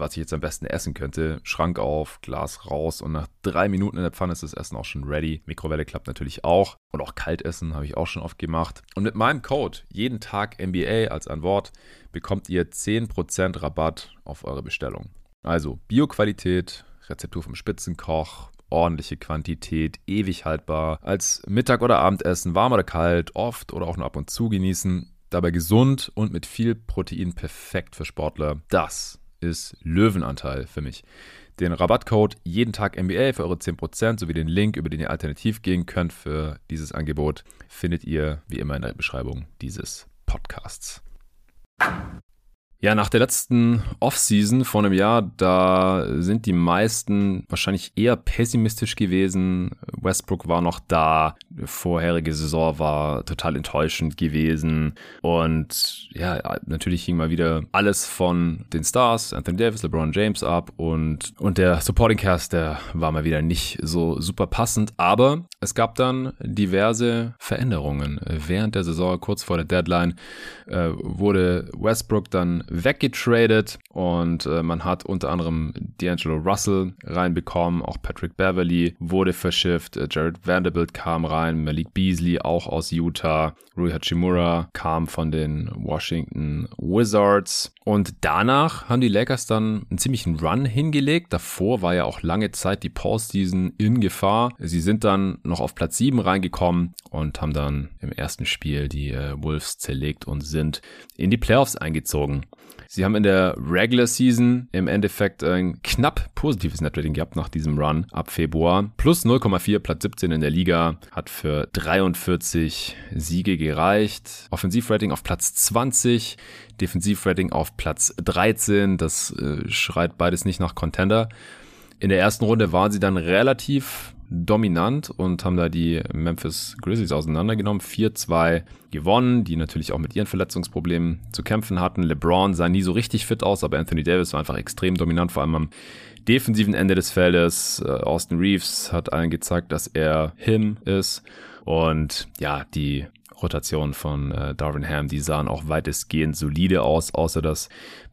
was ich jetzt am besten essen könnte. Schrank auf, Glas raus und nach drei Minuten in der Pfanne ist das Essen auch schon ready. Mikrowelle klappt natürlich auch. Und auch Kaltessen habe ich auch schon oft gemacht. Und mit meinem Code, jeden Tag MBA als ein Wort, bekommt ihr 10% Rabatt auf eure Bestellung. Also Bioqualität, Rezeptur vom Spitzenkoch, ordentliche Quantität, ewig haltbar, als Mittag- oder Abendessen, warm oder kalt, oft oder auch nur ab und zu genießen. Dabei gesund und mit viel Protein perfekt für Sportler. Das ist Löwenanteil für mich. Den Rabattcode jeden Tag MBA für eure 10% sowie den Link, über den ihr alternativ gehen könnt für dieses Angebot, findet ihr wie immer in der Beschreibung dieses Podcasts. Ja, nach der letzten Offseason vor einem Jahr, da sind die meisten wahrscheinlich eher pessimistisch gewesen. Westbrook war noch da. Die vorherige Saison war total enttäuschend gewesen. Und ja, natürlich hing mal wieder alles von den Stars, Anthony Davis, LeBron James ab. Und, und der Supporting Cast, der war mal wieder nicht so super passend. Aber es gab dann diverse Veränderungen. Während der Saison, kurz vor der Deadline, äh, wurde Westbrook dann weggetradet und äh, man hat unter anderem D'Angelo Russell reinbekommen, auch Patrick Beverly wurde verschifft, äh, Jared Vanderbilt kam rein, Malik Beasley auch aus Utah, Rui Hachimura kam von den Washington Wizards und danach haben die Lakers dann einen ziemlichen Run hingelegt. Davor war ja auch lange Zeit die Postseason in Gefahr. Sie sind dann noch auf Platz 7 reingekommen und haben dann im ersten Spiel die äh, Wolves zerlegt und sind in die Playoffs eingezogen. Sie haben in der Regular Season im Endeffekt ein knapp positives Netrating gehabt nach diesem Run ab Februar. Plus 0,4, Platz 17 in der Liga, hat für 43 Siege gereicht. Offensivrating auf Platz 20, Defensivrating auf Platz 13. Das äh, schreit beides nicht nach Contender. In der ersten Runde waren sie dann relativ dominant und haben da die Memphis Grizzlies auseinandergenommen. 4-2 gewonnen, die natürlich auch mit ihren Verletzungsproblemen zu kämpfen hatten. LeBron sah nie so richtig fit aus, aber Anthony Davis war einfach extrem dominant, vor allem am defensiven Ende des Feldes. Äh, Austin Reeves hat allen gezeigt, dass er him ist. Und ja, die Rotation von äh, Darvin Ham, die sahen auch weitestgehend solide aus, außer dass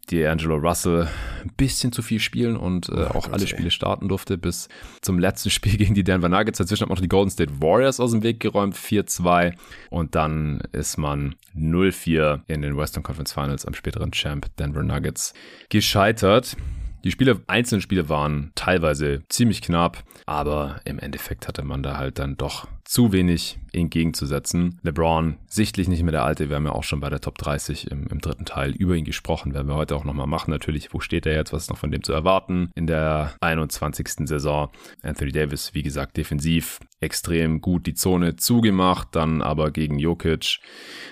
D'Angelo Russell ein bisschen zu viel spielen und äh, auch alle Spiele starten durfte bis zum letzten Spiel gegen die Denver Nuggets. Dazwischen hat man noch die Golden State Warriors aus dem Weg geräumt, 4-2 und dann ist man 0-4 in den Western Conference Finals am späteren Champ Denver Nuggets gescheitert. Die Spiele, einzelnen Spiele waren teilweise ziemlich knapp, aber im Endeffekt hatte man da halt dann doch zu wenig entgegenzusetzen. LeBron sichtlich nicht mehr der Alte. Wir haben ja auch schon bei der Top 30 im, im dritten Teil über ihn gesprochen. Werden wir heute auch nochmal machen. Natürlich, wo steht er jetzt? Was ist noch von dem zu erwarten? In der 21. Saison. Anthony Davis, wie gesagt, defensiv extrem gut die Zone zugemacht. Dann aber gegen Jokic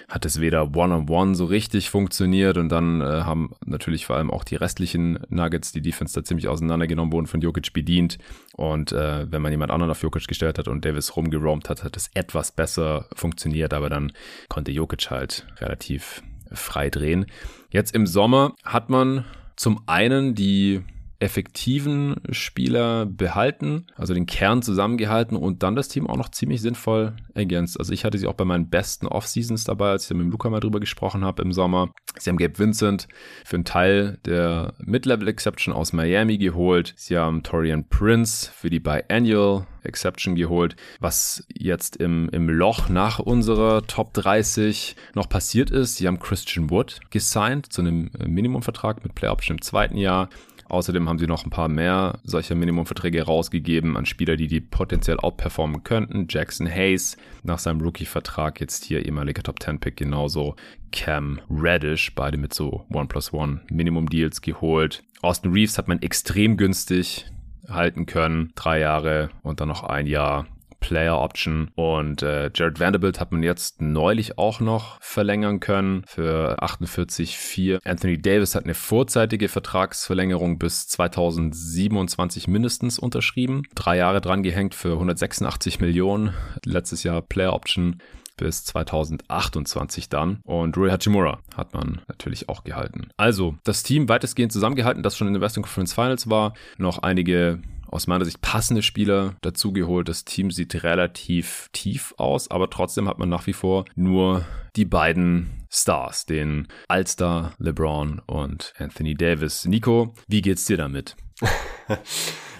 hat es weder One-on-One -on -one so richtig funktioniert. Und dann äh, haben natürlich vor allem auch die restlichen Nuggets, die Defense da ziemlich auseinandergenommen wurden, von Jokic bedient. Und äh, wenn man jemand anderen auf Jokic gestellt hat und Davis rumgeroamt hat, hat es etwas besser funktioniert, aber dann konnte Jokic halt relativ frei drehen. Jetzt im Sommer hat man zum einen die effektiven Spieler behalten, also den Kern zusammengehalten und dann das Team auch noch ziemlich sinnvoll ergänzt. Also ich hatte sie auch bei meinen besten Off-Seasons dabei, als ich mit dem Luca mal drüber gesprochen habe im Sommer. Sie haben Gabe Vincent für einen Teil der Mid-Level-Exception aus Miami geholt. Sie haben Torian Prince für die Biannual Exception geholt. Was jetzt im, im Loch nach unserer Top 30 noch passiert ist, sie haben Christian Wood gesigned zu einem Minimumvertrag mit Play Option im zweiten Jahr. Außerdem haben sie noch ein paar mehr solcher Minimumverträge rausgegeben an Spieler, die die potenziell outperformen könnten. Jackson Hayes nach seinem Rookie-Vertrag jetzt hier ehemaliger Top 10 Pick genauso. Cam Reddish, beide mit so One plus One Minimum Deals geholt. Austin Reeves hat man extrem günstig halten können. Drei Jahre und dann noch ein Jahr Player Option. Und äh, Jared Vanderbilt hat man jetzt neulich auch noch verlängern können für 48,4. Anthony Davis hat eine vorzeitige Vertragsverlängerung bis 2027 mindestens unterschrieben. Drei Jahre dran gehängt für 186 Millionen. Letztes Jahr Player Option bis 2028 dann. Und Rui Hachimura hat man natürlich auch gehalten. Also, das Team weitestgehend zusammengehalten, das schon in den Western Conference Finals war. Noch einige aus meiner Sicht passende Spieler dazugeholt. Das Team sieht relativ tief aus, aber trotzdem hat man nach wie vor nur die beiden Stars, den Allstar LeBron und Anthony Davis. Nico, wie geht's dir damit? (laughs)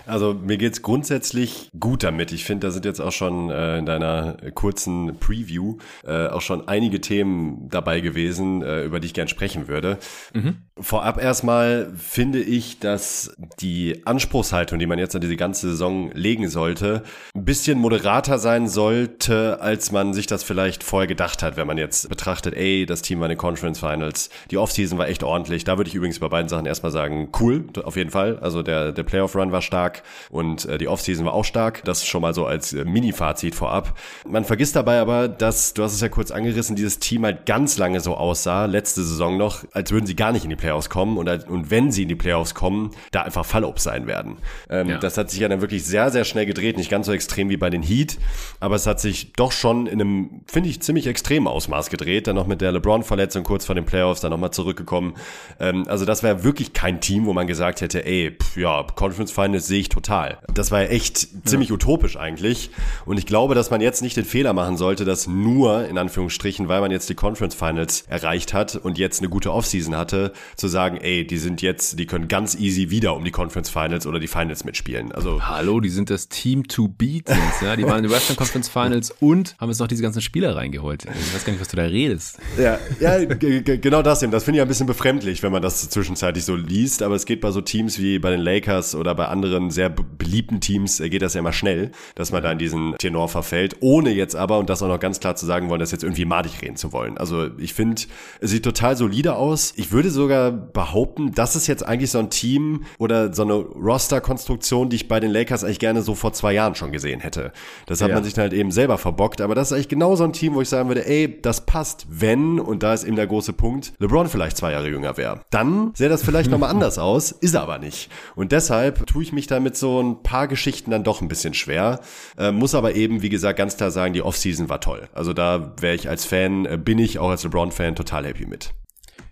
Also mir geht's grundsätzlich gut damit. Ich finde, da sind jetzt auch schon äh, in deiner kurzen Preview äh, auch schon einige Themen dabei gewesen, äh, über die ich gern sprechen würde. Mhm. Vorab erstmal finde ich, dass die Anspruchshaltung, die man jetzt an diese ganze Saison legen sollte, ein bisschen moderater sein sollte, als man sich das vielleicht vorher gedacht hat, wenn man jetzt betrachtet, ey, das Team war in den Conference Finals, die Offseason war echt ordentlich. Da würde ich übrigens bei beiden Sachen erstmal sagen, cool, auf jeden Fall. Also der, der Playoff-Run war stark und äh, die Offseason war auch stark. Das schon mal so als äh, Mini-Fazit vorab. Man vergisst dabei aber, dass, du hast es ja kurz angerissen, dieses Team halt ganz lange so aussah, letzte Saison noch, als würden sie gar nicht in die Playoffs kommen und, und wenn sie in die Playoffs kommen, da einfach Fallobst sein werden. Ähm, ja. Das hat sich ja dann wirklich sehr, sehr schnell gedreht, nicht ganz so extrem wie bei den Heat, aber es hat sich doch schon in einem, finde ich, ziemlich extremen Ausmaß gedreht, dann noch mit der LeBron-Verletzung kurz vor den Playoffs, dann nochmal zurückgekommen. Ähm, also das wäre wirklich kein Team, wo man gesagt hätte, ey, pff, ja, Conference Finals sehe ich total. Das war ja echt ziemlich ja. utopisch eigentlich und ich glaube, dass man jetzt nicht den Fehler machen sollte, dass nur, in Anführungsstrichen, weil man jetzt die Conference Finals erreicht hat und jetzt eine gute Offseason hatte, zu sagen, ey, die sind jetzt, die können ganz easy wieder um die Conference Finals oder die Finals mitspielen. Also Hallo, die sind das Team to beat, ja? Die waren in den Western Conference Finals und haben jetzt noch diese ganzen Spieler reingeholt. Ich weiß gar nicht, was du da redest. Ja, ja genau das eben. Das finde ich ein bisschen befremdlich, wenn man das zwischenzeitlich so liest. Aber es geht bei so Teams wie bei den Lakers oder bei anderen sehr beliebten Teams, äh, geht das ja immer schnell, dass man da in diesen Tenor verfällt, ohne jetzt aber, und das auch noch ganz klar zu sagen wollen, das jetzt irgendwie madig reden zu wollen. Also ich finde, es sieht total solide aus. Ich würde sogar behaupten, das ist jetzt eigentlich so ein Team oder so eine Roster-Konstruktion, die ich bei den Lakers eigentlich gerne so vor zwei Jahren schon gesehen hätte. Das hat ja. man sich dann halt eben selber verbockt, aber das ist eigentlich genau so ein Team, wo ich sagen würde, ey, das passt, wenn, und da ist eben der große Punkt, LeBron vielleicht zwei Jahre jünger wäre. Dann sähe das vielleicht nochmal anders aus, ist er aber nicht. Und deshalb tue ich mich da mit so ein paar Geschichten dann doch ein bisschen schwer, äh, muss aber eben, wie gesagt, ganz klar sagen, die Offseason war toll. Also da wäre ich als Fan, äh, bin ich auch als LeBron-Fan total happy mit.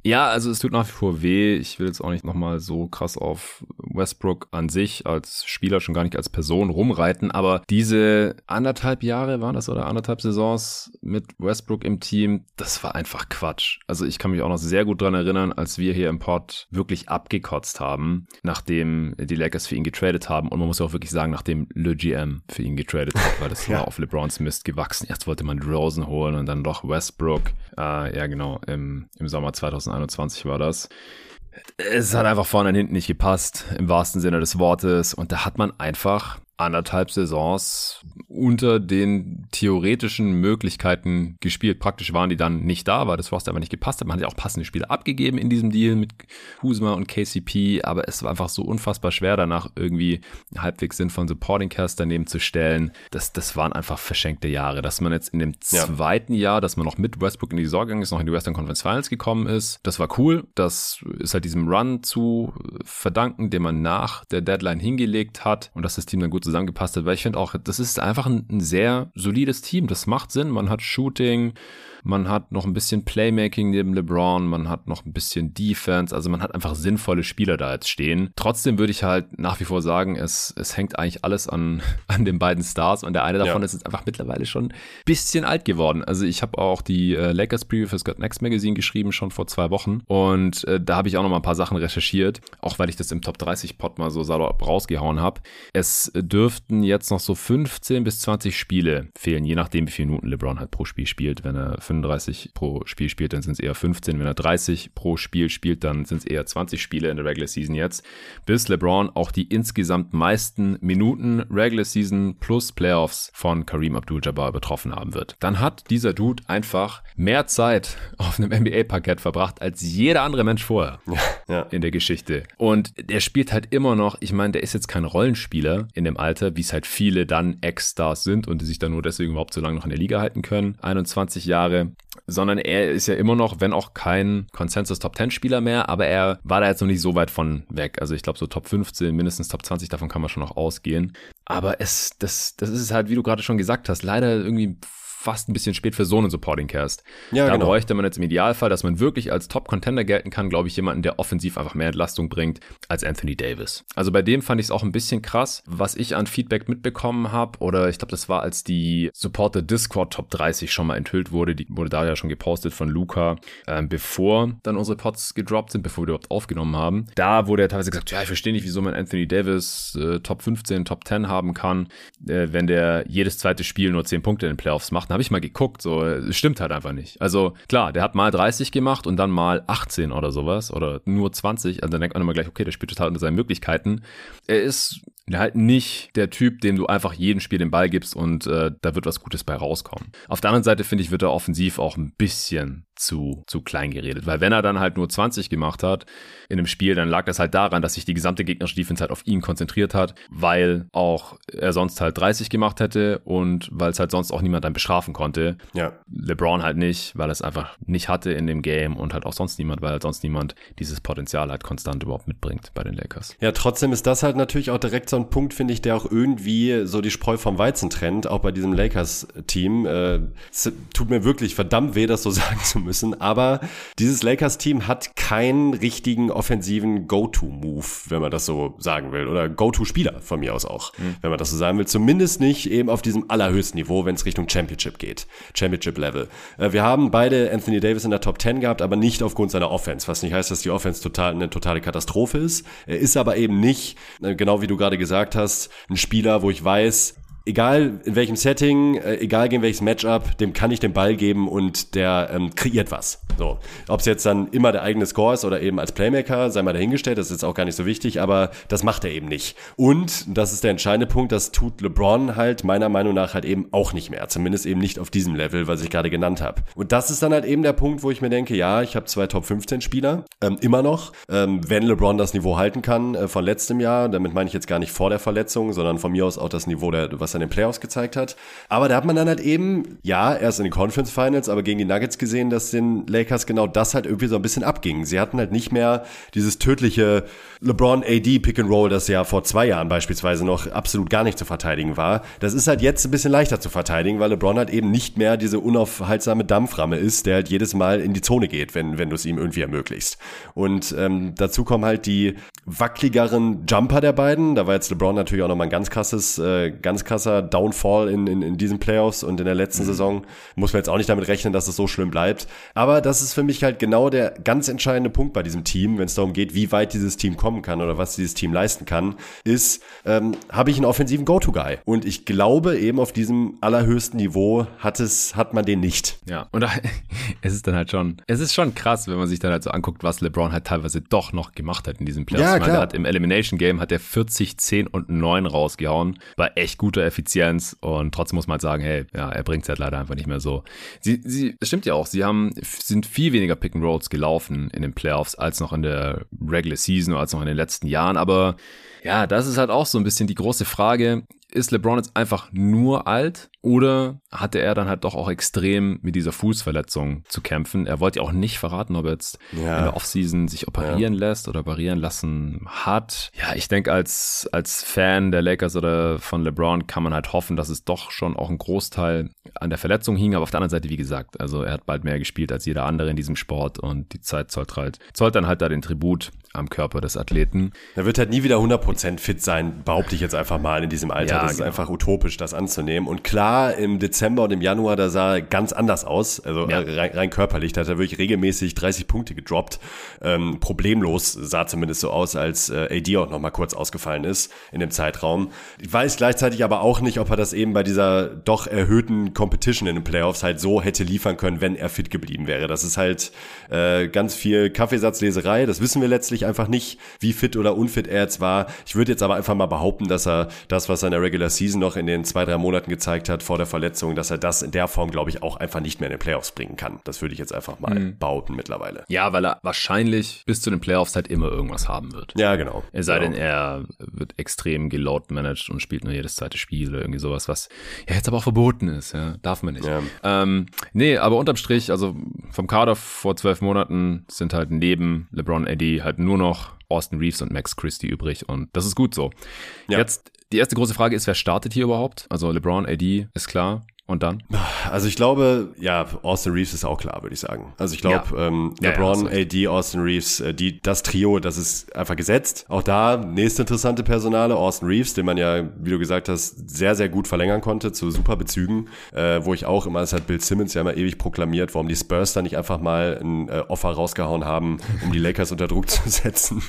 Ja, also es tut nach wie vor weh. Ich will jetzt auch nicht nochmal so krass auf Westbrook an sich als Spieler, schon gar nicht als Person rumreiten, aber diese anderthalb Jahre waren das oder anderthalb Saisons mit Westbrook im Team, das war einfach Quatsch. Also ich kann mich auch noch sehr gut dran erinnern, als wir hier im Pod wirklich abgekotzt haben, nachdem die Lakers für ihn getradet haben und man muss auch wirklich sagen, nachdem Le GM für ihn getradet hat, weil das ja. (laughs) war auf LeBrons Mist gewachsen. Erst wollte man Rosen holen und dann doch Westbrook. Äh, ja genau, im, im Sommer 2000 2021 war das. Es hat einfach vorne und hinten nicht gepasst, im wahrsten Sinne des Wortes. Und da hat man einfach anderthalb Saisons unter den theoretischen Möglichkeiten gespielt. Praktisch waren die dann nicht da, weil das Roster einfach nicht gepasst hat. Man hat ja auch passende Spiele abgegeben in diesem Deal mit Kuzma und KCP, aber es war einfach so unfassbar schwer, danach irgendwie halbwegs sinnvollen Supporting Cast daneben zu stellen. Das, das waren einfach verschenkte Jahre. Dass man jetzt in dem zweiten ja. Jahr, dass man noch mit Westbrook in die Saison gegangen ist, noch in die Western Conference Finals gekommen ist, das war cool. Das ist halt diesem Run zu verdanken, den man nach der Deadline hingelegt hat und dass das Team dann gut zusammengepasst hat, weil ich finde auch, das ist einfach ein, ein sehr solides Team. Das macht Sinn. Man hat Shooting, man hat noch ein bisschen Playmaking neben LeBron, man hat noch ein bisschen Defense, also man hat einfach sinnvolle Spieler da jetzt stehen. Trotzdem würde ich halt nach wie vor sagen, es, es hängt eigentlich alles an, (laughs) an den beiden Stars und der eine davon ja. ist jetzt einfach mittlerweile schon ein bisschen alt geworden. Also ich habe auch die äh, Lakers Preview fürs Got Next Magazine geschrieben, schon vor zwei Wochen und äh, da habe ich auch noch mal ein paar Sachen recherchiert, auch weil ich das im Top 30 Pod mal so salopp rausgehauen habe. Es dürften jetzt noch so 15 bis 20 Spiele fehlen, je nachdem wie viele Minuten LeBron halt pro Spiel spielt. Wenn er 35 pro Spiel spielt, dann sind es eher 15. Wenn er 30 pro Spiel spielt, dann sind es eher 20 Spiele in der Regular Season jetzt. Bis LeBron auch die insgesamt meisten Minuten Regular Season plus Playoffs von Kareem Abdul-Jabbar betroffen haben wird. Dann hat dieser Dude einfach mehr Zeit auf einem NBA-Parkett verbracht als jeder andere Mensch vorher ja. in der Geschichte. Und der spielt halt immer noch, ich meine, der ist jetzt kein Rollenspieler in dem Alter, wie es halt viele dann Ex-Stars sind und die sich dann nur deswegen überhaupt so lange noch in der Liga halten können. 21 Jahre sondern er ist ja immer noch, wenn auch kein Consensus Top 10 Spieler mehr, aber er war da jetzt noch nicht so weit von weg. Also ich glaube so Top 15, mindestens Top 20, davon kann man schon noch ausgehen. Aber es, das, das ist halt, wie du gerade schon gesagt hast, leider irgendwie fast ein bisschen spät für so einen Supporting Cast. Ja, da genau. bräuchte man jetzt im Idealfall, dass man wirklich als Top-Contender gelten kann, glaube ich, jemanden, der offensiv einfach mehr Entlastung bringt als Anthony Davis. Also bei dem fand ich es auch ein bisschen krass, was ich an Feedback mitbekommen habe. Oder ich glaube, das war, als die Supporter Discord Top 30 schon mal enthüllt wurde. Die wurde da ja schon gepostet von Luca, ähm, bevor dann unsere Pots gedroppt sind, bevor wir überhaupt aufgenommen haben. Da wurde ja teilweise gesagt, ja, ich verstehe nicht, wieso man Anthony Davis äh, Top 15, Top 10 haben kann, äh, wenn der jedes zweite Spiel nur 10 Punkte in den Playoffs macht. Habe ich mal geguckt, so, stimmt halt einfach nicht. Also klar, der hat mal 30 gemacht und dann mal 18 oder sowas oder nur 20. Also dann denkt man immer gleich, okay, der spielt total unter seinen Möglichkeiten. Er ist halt nicht der Typ, dem du einfach jedem Spiel den Ball gibst und äh, da wird was Gutes bei rauskommen. Auf der anderen Seite finde ich, wird er offensiv auch ein bisschen zu, zu klein geredet, weil wenn er dann halt nur 20 gemacht hat in einem Spiel, dann lag das halt daran, dass sich die gesamte gegnerische Defense halt auf ihn konzentriert hat, weil auch er sonst halt 30 gemacht hätte und weil es halt sonst auch niemand dann bestrafen konnte. Ja. LeBron halt nicht, weil er es einfach nicht hatte in dem Game und halt auch sonst niemand, weil halt sonst niemand dieses Potenzial halt konstant überhaupt mitbringt bei den Lakers. Ja, trotzdem ist das halt natürlich auch direkt so ein Punkt, finde ich, der auch irgendwie so die Spreu vom Weizen trennt, auch bei diesem Lakers-Team. Äh, es tut mir wirklich verdammt weh, das so (laughs) sagen zu müssen, aber dieses Lakers-Team hat keinen richtigen offensiven Go-To-Move, wenn man das so sagen will, oder Go-To-Spieler von mir aus auch, mhm. wenn man das so sagen will. Zumindest nicht eben auf diesem allerhöchsten Niveau, wenn es Richtung Championship geht, Championship-Level. Äh, wir haben beide Anthony Davis in der Top 10 gehabt, aber nicht aufgrund seiner Offense, was nicht heißt, dass die Offense total eine totale Katastrophe ist. Er ist aber eben nicht, äh, genau wie du gerade gesagt hast, ein Spieler, wo ich weiß, egal in welchem Setting, äh, egal gegen welches Matchup, dem kann ich den Ball geben und der ähm, kreiert was. So, ob es jetzt dann immer der eigene Score ist oder eben als Playmaker, sei mal dahingestellt, das ist jetzt auch gar nicht so wichtig, aber das macht er eben nicht. Und das ist der entscheidende Punkt, das tut LeBron halt meiner Meinung nach halt eben auch nicht mehr, zumindest eben nicht auf diesem Level, was ich gerade genannt habe. Und das ist dann halt eben der Punkt, wo ich mir denke, ja, ich habe zwei Top 15 Spieler ähm, immer noch, ähm, wenn LeBron das Niveau halten kann äh, von letztem Jahr, damit meine ich jetzt gar nicht vor der Verletzung, sondern von mir aus auch das Niveau, der, was er in den Playoffs gezeigt hat. Aber da hat man dann halt eben, ja, erst in den Conference Finals, aber gegen die Nuggets gesehen, dass den Lakers genau das halt irgendwie so ein bisschen abging. Sie hatten halt nicht mehr dieses tödliche LeBron AD Pick and Roll, das ja vor zwei Jahren beispielsweise noch absolut gar nicht zu verteidigen war. Das ist halt jetzt ein bisschen leichter zu verteidigen, weil LeBron halt eben nicht mehr diese unaufhaltsame Dampframme ist, der halt jedes Mal in die Zone geht, wenn, wenn du es ihm irgendwie ermöglichst. Und ähm, dazu kommen halt die wackligeren Jumper der beiden. Da war jetzt LeBron natürlich auch nochmal ein ganz krasses, äh, ganz krasser Downfall in, in, in diesen Playoffs und in der letzten mhm. Saison. Muss man jetzt auch nicht damit rechnen, dass es so schlimm bleibt. Aber das ist für mich halt genau der ganz entscheidende Punkt bei diesem Team, wenn es darum geht, wie weit dieses Team kommen kann oder was dieses Team leisten kann, ist, ähm, habe ich einen offensiven Go-To-Guy. Und ich glaube eben auf diesem allerhöchsten Niveau hat es, hat man den nicht. Ja, und (laughs) es ist dann halt schon, es ist schon krass, wenn man sich dann halt so anguckt, was LeBron halt teilweise doch noch gemacht hat in diesem Playoffs. Ja, klar. Hat Im Elimination Game hat er 40, 10 und 9 rausgehauen. Bei echt guter Effizienz und trotzdem muss man halt sagen, hey, ja, er bringt es halt leider einfach nicht mehr so. Sie, sie, es stimmt ja auch, sie haben, sind viel weniger Pick and Rolls gelaufen in den Playoffs als noch in der Regular Season oder als noch in den letzten Jahren, aber ja, das ist halt auch so ein bisschen die große Frage. Ist LeBron jetzt einfach nur alt oder hatte er dann halt doch auch extrem mit dieser Fußverletzung zu kämpfen? Er wollte ja auch nicht verraten, ob er jetzt ja. in der Offseason sich operieren ja. lässt oder operieren lassen hat. Ja, ich denke, als, als Fan der Lakers oder von LeBron kann man halt hoffen, dass es doch schon auch ein Großteil an der Verletzung hing. Aber auf der anderen Seite, wie gesagt, also er hat bald mehr gespielt als jeder andere in diesem Sport und die Zeit zollt halt, zollt dann halt da den Tribut am Körper des Athleten. Er wird halt nie wieder 100% fit sein, behaupte ich jetzt einfach mal in diesem Alter. Ja, das genau. ist einfach utopisch, das anzunehmen. Und klar, im Dezember und im Januar, da sah er ganz anders aus. Also ja. rein, rein, körperlich, da hat er wirklich regelmäßig 30 Punkte gedroppt. Ähm, problemlos sah zumindest so aus, als äh, AD auch nochmal kurz ausgefallen ist in dem Zeitraum. Ich weiß gleichzeitig aber auch nicht, ob er das eben bei dieser doch erhöhten Competition in den Playoffs halt so hätte liefern können, wenn er fit geblieben wäre. Das ist halt äh, ganz viel Kaffeesatzleserei. Das wissen wir letztlich einfach nicht, wie fit oder unfit er jetzt war. Ich würde jetzt aber einfach mal behaupten, dass er das, was er in der Regular Season noch in den zwei, drei Monaten gezeigt hat vor der Verletzung, dass er das in der Form, glaube ich, auch einfach nicht mehr in den Playoffs bringen kann. Das würde ich jetzt einfach mal mhm. behaupten mittlerweile. Ja, weil er wahrscheinlich bis zu den Playoffs halt immer irgendwas haben wird. Ja, genau. Es sei genau. denn, er wird extrem geload managed und spielt nur jedes zweite Spiel oder irgendwie sowas, was ja jetzt aber auch verboten ist. Ja, darf man nicht. Ja. Ähm, nee, aber unterm Strich, also vom Kader vor zwölf Monaten sind halt neben LeBron Eddie halt nur noch Austin Reeves und Max Christie übrig und das ist gut so. Ja. Jetzt die erste große Frage ist, wer startet hier überhaupt? Also LeBron, AD ist klar. Und dann? Also ich glaube, ja, Austin Reeves ist auch klar, würde ich sagen. Also ich glaube, ja. ähm, LeBron, ja, ja, AD, Austin Reeves, äh, die, das Trio, das ist einfach gesetzt. Auch da nächste interessante Personale, Austin Reeves, den man ja, wie du gesagt hast, sehr, sehr gut verlängern konnte zu super Bezügen, äh, wo ich auch immer, das hat Bill Simmons ja immer ewig proklamiert, warum die Spurs da nicht einfach mal ein äh, Offer rausgehauen haben, um die Lakers unter Druck (laughs) zu setzen.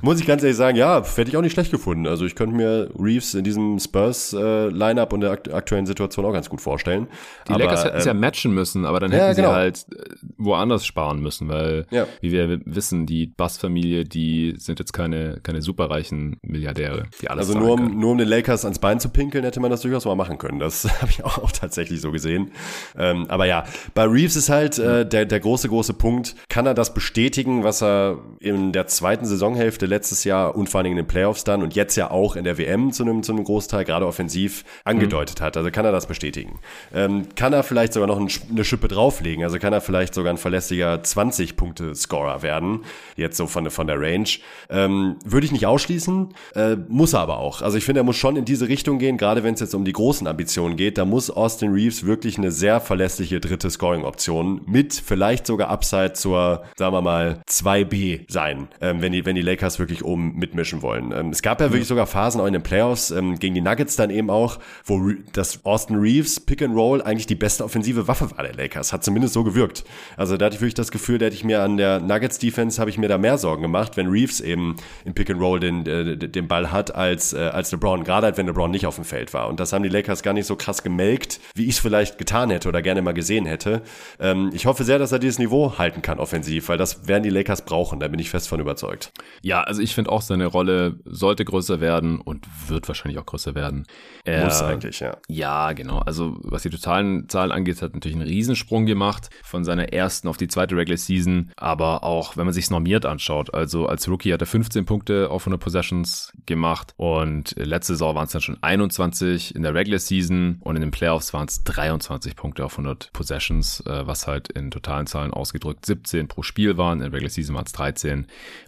Muss ich ganz ehrlich sagen, ja, hätte ich auch nicht schlecht gefunden. Also ich könnte mir Reeves in diesem Spurs-Line-Up äh, und der aktuellen Situation auch ganz gut vorstellen vorstellen. Die aber, Lakers hätten es ja ähm, matchen müssen, aber dann hätten ja, genau. sie halt äh, woanders sparen müssen, weil, ja. wie wir wissen, die Bass-Familie, die sind jetzt keine, keine superreichen Milliardäre, die alles Also nur um, nur um den Lakers ans Bein zu pinkeln, hätte man das durchaus mal machen können. Das (laughs) habe ich auch, auch, tatsächlich so gesehen. Ähm, aber ja, bei Reeves ist halt äh, der, der große, große Punkt, kann er das bestätigen, was er in der zweiten Saisonhälfte letztes Jahr und vor allen Dingen in den Playoffs dann und jetzt ja auch in der WM zu einem, zu einem Großteil, gerade offensiv, angedeutet mhm. hat. Also kann er das bestätigen ähm, kann er vielleicht sogar noch eine Schippe drauflegen. Also kann er vielleicht sogar ein verlässlicher 20-Punkte-Scorer werden, jetzt so von, von der Range. Ähm, Würde ich nicht ausschließen, äh, muss er aber auch. Also ich finde, er muss schon in diese Richtung gehen, gerade wenn es jetzt um die großen Ambitionen geht. Da muss Austin Reeves wirklich eine sehr verlässliche dritte Scoring-Option mit vielleicht sogar Upside zur, sagen wir mal, 2B sein, ähm, wenn, die, wenn die Lakers wirklich oben mitmischen wollen. Ähm, es gab ja wirklich sogar Phasen auch in den Playoffs, ähm, gegen die Nuggets dann eben auch, wo Re das Austin Reeves Pick and Roll eigentlich die beste offensive Waffe war der Lakers. Hat zumindest so gewirkt. Also da hatte ich wirklich das Gefühl, da hätte ich mir an der Nuggets Defense habe ich mir da mehr Sorgen gemacht, wenn Reeves eben im Pick and Roll den, äh, den Ball hat als, äh, als LeBron. Gerade halt, wenn LeBron nicht auf dem Feld war. Und das haben die Lakers gar nicht so krass gemelkt, wie ich es vielleicht getan hätte oder gerne mal gesehen hätte. Ähm, ich hoffe sehr, dass er dieses Niveau halten kann offensiv, weil das werden die Lakers brauchen. Da bin ich fest von überzeugt. Ja, also ich finde auch, seine Rolle sollte größer werden und wird wahrscheinlich auch größer werden. Er, Muss eigentlich, ja. Ja, genau. Also was die totalen Zahlen angeht, hat natürlich einen Riesensprung gemacht von seiner ersten auf die zweite Regular Season. Aber auch, wenn man sich normiert anschaut, also als Rookie hat er 15 Punkte auf 100 Possessions gemacht und letzte Saison waren es dann schon 21 in der Regular Season und in den Playoffs waren es 23 Punkte auf 100 Possessions, äh, was halt in totalen Zahlen ausgedrückt 17 pro Spiel waren. In der Regular Season waren es 13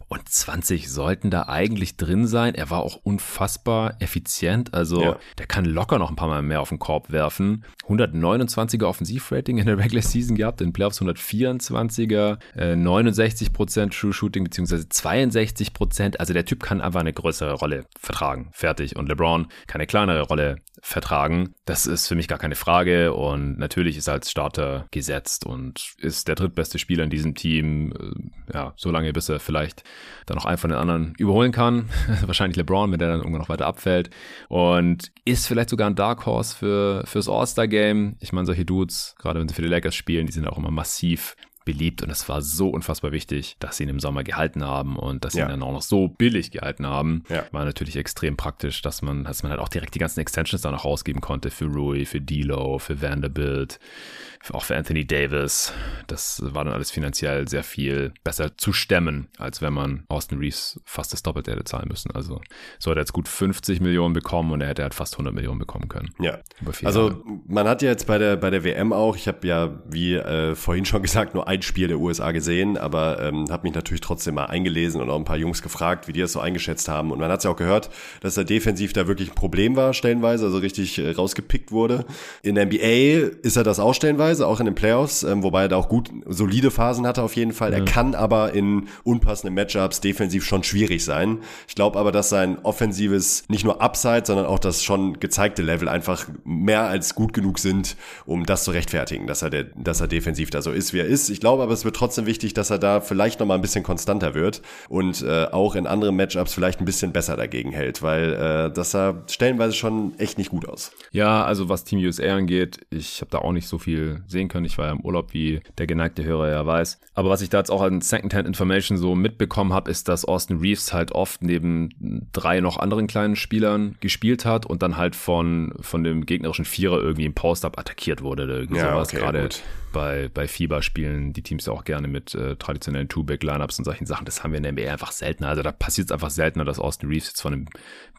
und 20 sollten da eigentlich drin sein. Er war auch unfassbar effizient. Also ja. der kann locker noch ein paar Mal mehr auf den Korb werfen. 129er Offensivrating in der (laughs) Regular Season gehabt, in Playoffs 124er, äh, 69% True Shooting beziehungsweise 62%. Also der Typ kann einfach eine größere Rolle vertragen. Fertig. Und LeBron kann eine kleinere Rolle vertragen. Das ist für mich gar keine Frage und natürlich ist er als Starter gesetzt und ist der drittbeste Spieler in diesem Team. Äh, ja, so lange bis er vielleicht dann noch einen von den anderen überholen kann. (laughs) Wahrscheinlich LeBron, wenn der dann irgendwann noch weiter abfällt. Und ist vielleicht sogar ein Dark Horse für, fürs All-Star-Game. Ich meine, solche Dudes, gerade wenn sie für die Lakers spielen, die sind auch immer massiv beliebt und es war so unfassbar wichtig, dass sie ihn im Sommer gehalten haben und dass sie ja. ihn dann auch noch so billig gehalten haben. Ja. War natürlich extrem praktisch, dass man, dass man halt auch direkt die ganzen Extensions dann noch rausgeben konnte für Rui, für D'Lo, für Vanderbilt, auch für Anthony Davis. Das war dann alles finanziell sehr viel besser zu stemmen, als wenn man Austin Reeves fast das Doppelte hätte zahlen müssen. Also so hat er jetzt gut 50 Millionen bekommen und er hätte halt fast 100 Millionen bekommen können. Ja. Also Jahre. man hat ja jetzt bei der, bei der WM auch, ich habe ja, wie äh, vorhin schon gesagt, nur ein Spiel der USA gesehen, aber ähm, habe mich natürlich trotzdem mal eingelesen und auch ein paar Jungs gefragt, wie die das so eingeschätzt haben. Und man hat es ja auch gehört, dass er defensiv da wirklich ein Problem war, stellenweise, also richtig äh, rausgepickt wurde. In der NBA ist er das auch stellenweise auch in den Playoffs, ähm, wobei er da auch gut solide Phasen hatte auf jeden Fall. Ja. Er kann aber in unpassenden Matchups defensiv schon schwierig sein. Ich glaube aber, dass sein offensives nicht nur Upside, sondern auch das schon gezeigte Level einfach mehr als gut genug sind, um das zu rechtfertigen, dass er, der, dass er defensiv da so ist, wie er ist. Ich glaube aber, es wird trotzdem wichtig, dass er da vielleicht noch mal ein bisschen konstanter wird und äh, auch in anderen Matchups vielleicht ein bisschen besser dagegen hält, weil äh, das sah stellenweise schon echt nicht gut aus. Ja, also was Team USA angeht, ich habe da auch nicht so viel sehen können. Ich war ja im Urlaub, wie der geneigte Hörer ja weiß. Aber was ich da jetzt auch an Secondhand Information so mitbekommen habe, ist, dass Austin Reeves halt oft neben drei noch anderen kleinen Spielern gespielt hat und dann halt von, von dem gegnerischen Vierer irgendwie im Post-Up attackiert wurde. Oder irgendwie ja, sowas. Okay, Gerade gut bei, bei FIBA spielen die Teams ja auch gerne mit äh, traditionellen Two-Back-Lineups und solchen Sachen. Das haben wir in der NBA einfach seltener. Also da passiert es einfach seltener, dass Austin Reeves jetzt von einem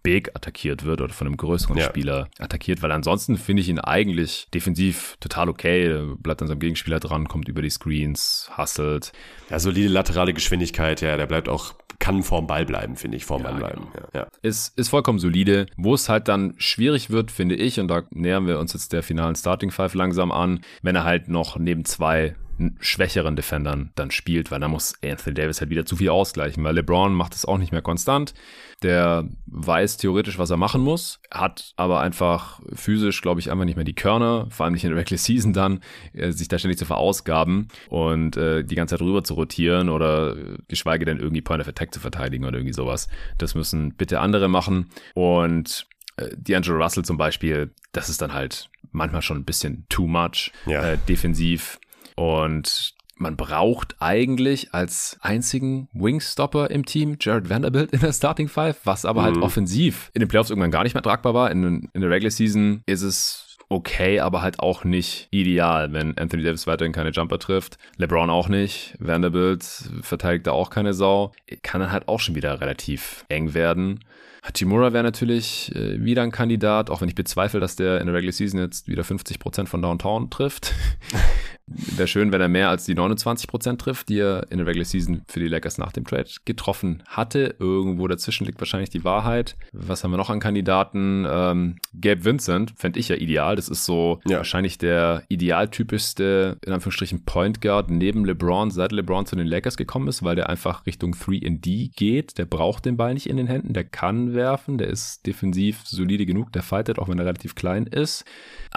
Big attackiert wird oder von einem größeren ja. Spieler attackiert, weil ansonsten finde ich ihn eigentlich defensiv total okay. Bleibt an seinem Gegenspieler dran, kommt über die Screens, hustelt. Ja, solide laterale Geschwindigkeit, ja, der bleibt auch kann vorm Ball bleiben, finde ich, vorm ja, Ball bleiben. Genau. Ja. Ist, ist vollkommen solide. Wo es halt dann schwierig wird, finde ich, und da nähern wir uns jetzt der finalen Starting Five langsam an, wenn er halt noch neben zwei schwächeren Defendern dann spielt, weil da muss Anthony Davis halt wieder zu viel ausgleichen, weil LeBron macht es auch nicht mehr konstant. Der weiß theoretisch, was er machen muss, hat aber einfach physisch, glaube ich, einfach nicht mehr die Körner, vor allem nicht in der Regular Season dann, äh, sich da ständig zu verausgaben und äh, die ganze Zeit rüber zu rotieren oder geschweige denn irgendwie Point of Attack zu verteidigen oder irgendwie sowas. Das müssen bitte andere machen und äh, D'Angelo Russell zum Beispiel, das ist dann halt manchmal schon ein bisschen too much ja. äh, defensiv. Und man braucht eigentlich als einzigen Wingstopper im Team Jared Vanderbilt in der Starting Five, was aber halt mhm. halt offensiv in den Playoffs irgendwann gar nicht mehr tragbar war. In, in der Regular Season ist es okay, aber halt auch nicht ideal, wenn Anthony Davis weiterhin keine Jumper trifft. LeBron auch nicht. Vanderbilt verteidigt da auch keine Sau. Kann dann halt auch schon wieder relativ eng werden. Hachimura wäre natürlich äh, wieder ein Kandidat, auch wenn ich bezweifle, dass der in der Regular Season jetzt wieder 50% von Downtown trifft. (laughs) Wäre schön, wenn er mehr als die 29% trifft, die er in der Regular Season für die Lakers nach dem Trade getroffen hatte. Irgendwo dazwischen liegt wahrscheinlich die Wahrheit. Was haben wir noch an Kandidaten? Ähm, Gabe Vincent fände ich ja ideal. Das ist so ja. wahrscheinlich der idealtypischste, in Anführungsstrichen, Point Guard neben LeBron, seit LeBron zu den Lakers gekommen ist, weil der einfach Richtung 3D geht. Der braucht den Ball nicht in den Händen. Der kann werfen. Der ist defensiv solide genug. Der fightet, auch wenn er relativ klein ist.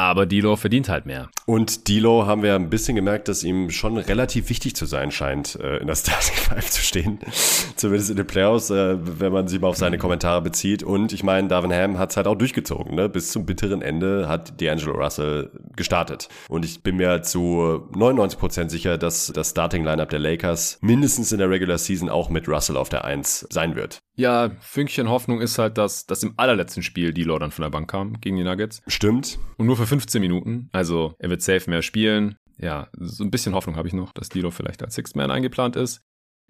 Aber Dilo verdient halt mehr. Und Dilo haben wir ein bisschen gemerkt, dass ihm schon relativ wichtig zu sein scheint, äh, in der (laughs) Starting Five zu stehen. Zumindest in den Playoffs, äh, wenn man sich mal auf seine Kommentare bezieht. Und ich meine, Darvin Ham hat es halt auch durchgezogen. Ne? Bis zum bitteren Ende hat D'Angelo Russell gestartet. Und ich bin mir zu 99% sicher, dass das Starting Lineup der Lakers mindestens in der Regular Season auch mit Russell auf der 1 sein wird. Ja, Fünkchen Hoffnung ist halt, dass, dass im allerletzten Spiel Dilo dann von der Bank kam gegen die Nuggets. Stimmt. Und nur für 15 Minuten. Also er wird safe mehr spielen. Ja, so ein bisschen Hoffnung habe ich noch, dass Dilo vielleicht als Sixth Man eingeplant ist.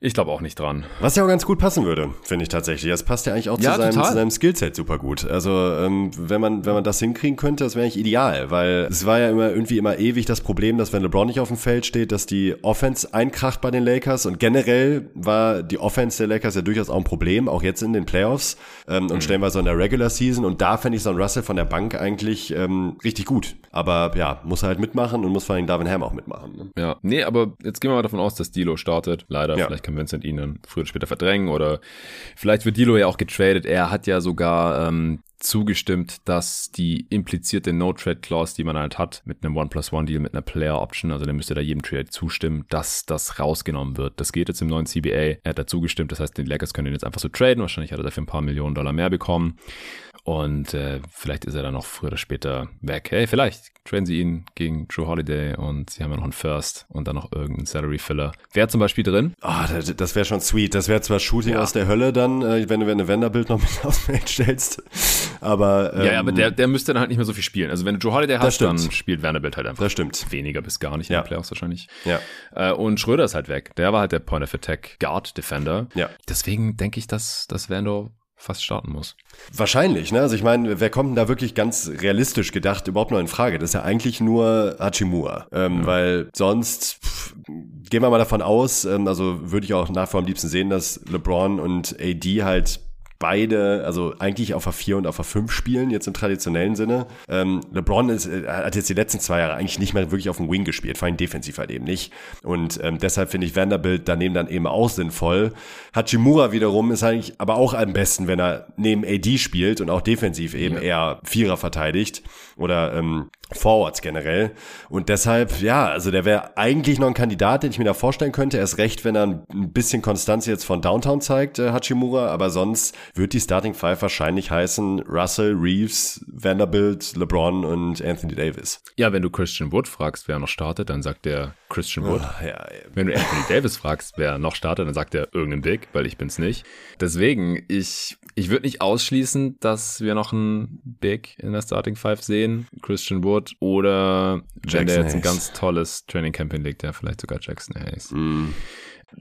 Ich glaube auch nicht dran. Was ja auch ganz gut passen würde, finde ich tatsächlich. Das passt ja eigentlich auch ja, zu, seinem, zu seinem Skillset super gut. Also ähm, wenn man wenn man das hinkriegen könnte, das wäre eigentlich ideal, weil es war ja immer irgendwie immer ewig das Problem, dass wenn LeBron nicht auf dem Feld steht, dass die Offense einkracht bei den Lakers und generell war die Offense der Lakers ja durchaus auch ein Problem, auch jetzt in den Playoffs ähm, und mhm. stellenweise in der Regular Season und da fände ich so ein Russell von der Bank eigentlich ähm, richtig gut. Aber ja, muss halt mitmachen und muss vor allem Darvin Ham auch mitmachen. Ne? Ja, nee, aber jetzt gehen wir mal davon aus, dass Dilo startet. Leider, ja. vielleicht kann Vincent ihn dann früher oder später verdrängen oder vielleicht wird Dilo ja auch getradet. Er hat ja sogar ähm, zugestimmt, dass die implizierte No-Trade-Clause, die man halt hat, mit einem One-Plus-One-Deal, mit einer Player-Option, also der müsste da jedem Trade zustimmen, dass das rausgenommen wird. Das geht jetzt im neuen CBA. Er hat da zugestimmt, das heißt, die Lakers können ihn jetzt einfach so traden. Wahrscheinlich hat er dafür ein paar Millionen Dollar mehr bekommen. Und äh, vielleicht ist er dann noch früher oder später weg. Hey, vielleicht traden sie ihn gegen True Holiday und sie haben ja noch einen First und dann noch irgendeinen Salary Filler. Wer zum Beispiel drin? Ah, oh, das, das wäre schon sweet. Das wäre zwar Shooting ja. aus der Hölle dann, äh, wenn du wenn du Vanderbilt noch mit (laughs) aufs Feld stellst. Aber ähm, ja, ja, aber der, der müsste dann halt nicht mehr so viel spielen. Also wenn du Joe Holiday hast, dann spielt Vanderbilt halt einfach. Das stimmt. Weniger bis gar nicht ja. in den Playoffs wahrscheinlich. Ja. Äh, und Schröder ist halt weg. Der war halt der Point of Attack Guard Defender. Ja. Deswegen denke ich, dass, dass Vando fast starten muss. Wahrscheinlich, ne? Also ich meine, wer kommt denn da wirklich ganz realistisch gedacht überhaupt noch in Frage? Das ist ja eigentlich nur Hachimura. Ähm, ja. Weil sonst pff, gehen wir mal davon aus, ähm, also würde ich auch nach vor am liebsten sehen, dass LeBron und AD halt beide, also eigentlich auf A4 und auf A5 spielen, jetzt im traditionellen Sinne. Ähm, LeBron ist, äh, hat jetzt die letzten zwei Jahre eigentlich nicht mehr wirklich auf dem Wing gespielt, vor allem defensiv halt eben nicht. Und ähm, deshalb finde ich Vanderbilt daneben dann eben auch sinnvoll. Hachimura wiederum ist eigentlich aber auch am besten, wenn er neben AD spielt und auch defensiv eben ja. eher Vierer verteidigt oder ähm, Forwards generell. Und deshalb, ja, also der wäre eigentlich noch ein Kandidat, den ich mir da vorstellen könnte. Erst recht, wenn er ein bisschen Konstanz jetzt von Downtown zeigt, äh, Hachimura. Aber sonst wird die Starting Five wahrscheinlich heißen Russell, Reeves, Vanderbilt, LeBron und Anthony Davis. Ja, wenn du Christian Wood fragst, wer noch startet, dann sagt der Christian Wood. Oh, ja, wenn du Anthony Davis fragst, wer noch startet, dann sagt er irgendein Big, weil ich bin's nicht. Deswegen, ich, ich würde nicht ausschließen, dass wir noch ein Big in der Starting Five sehen. Christian Wood Wood oder Jackson wenn der jetzt Hayes. ein ganz tolles Training Camp hinlegt, ja, vielleicht sogar Jackson Hayes. Mm.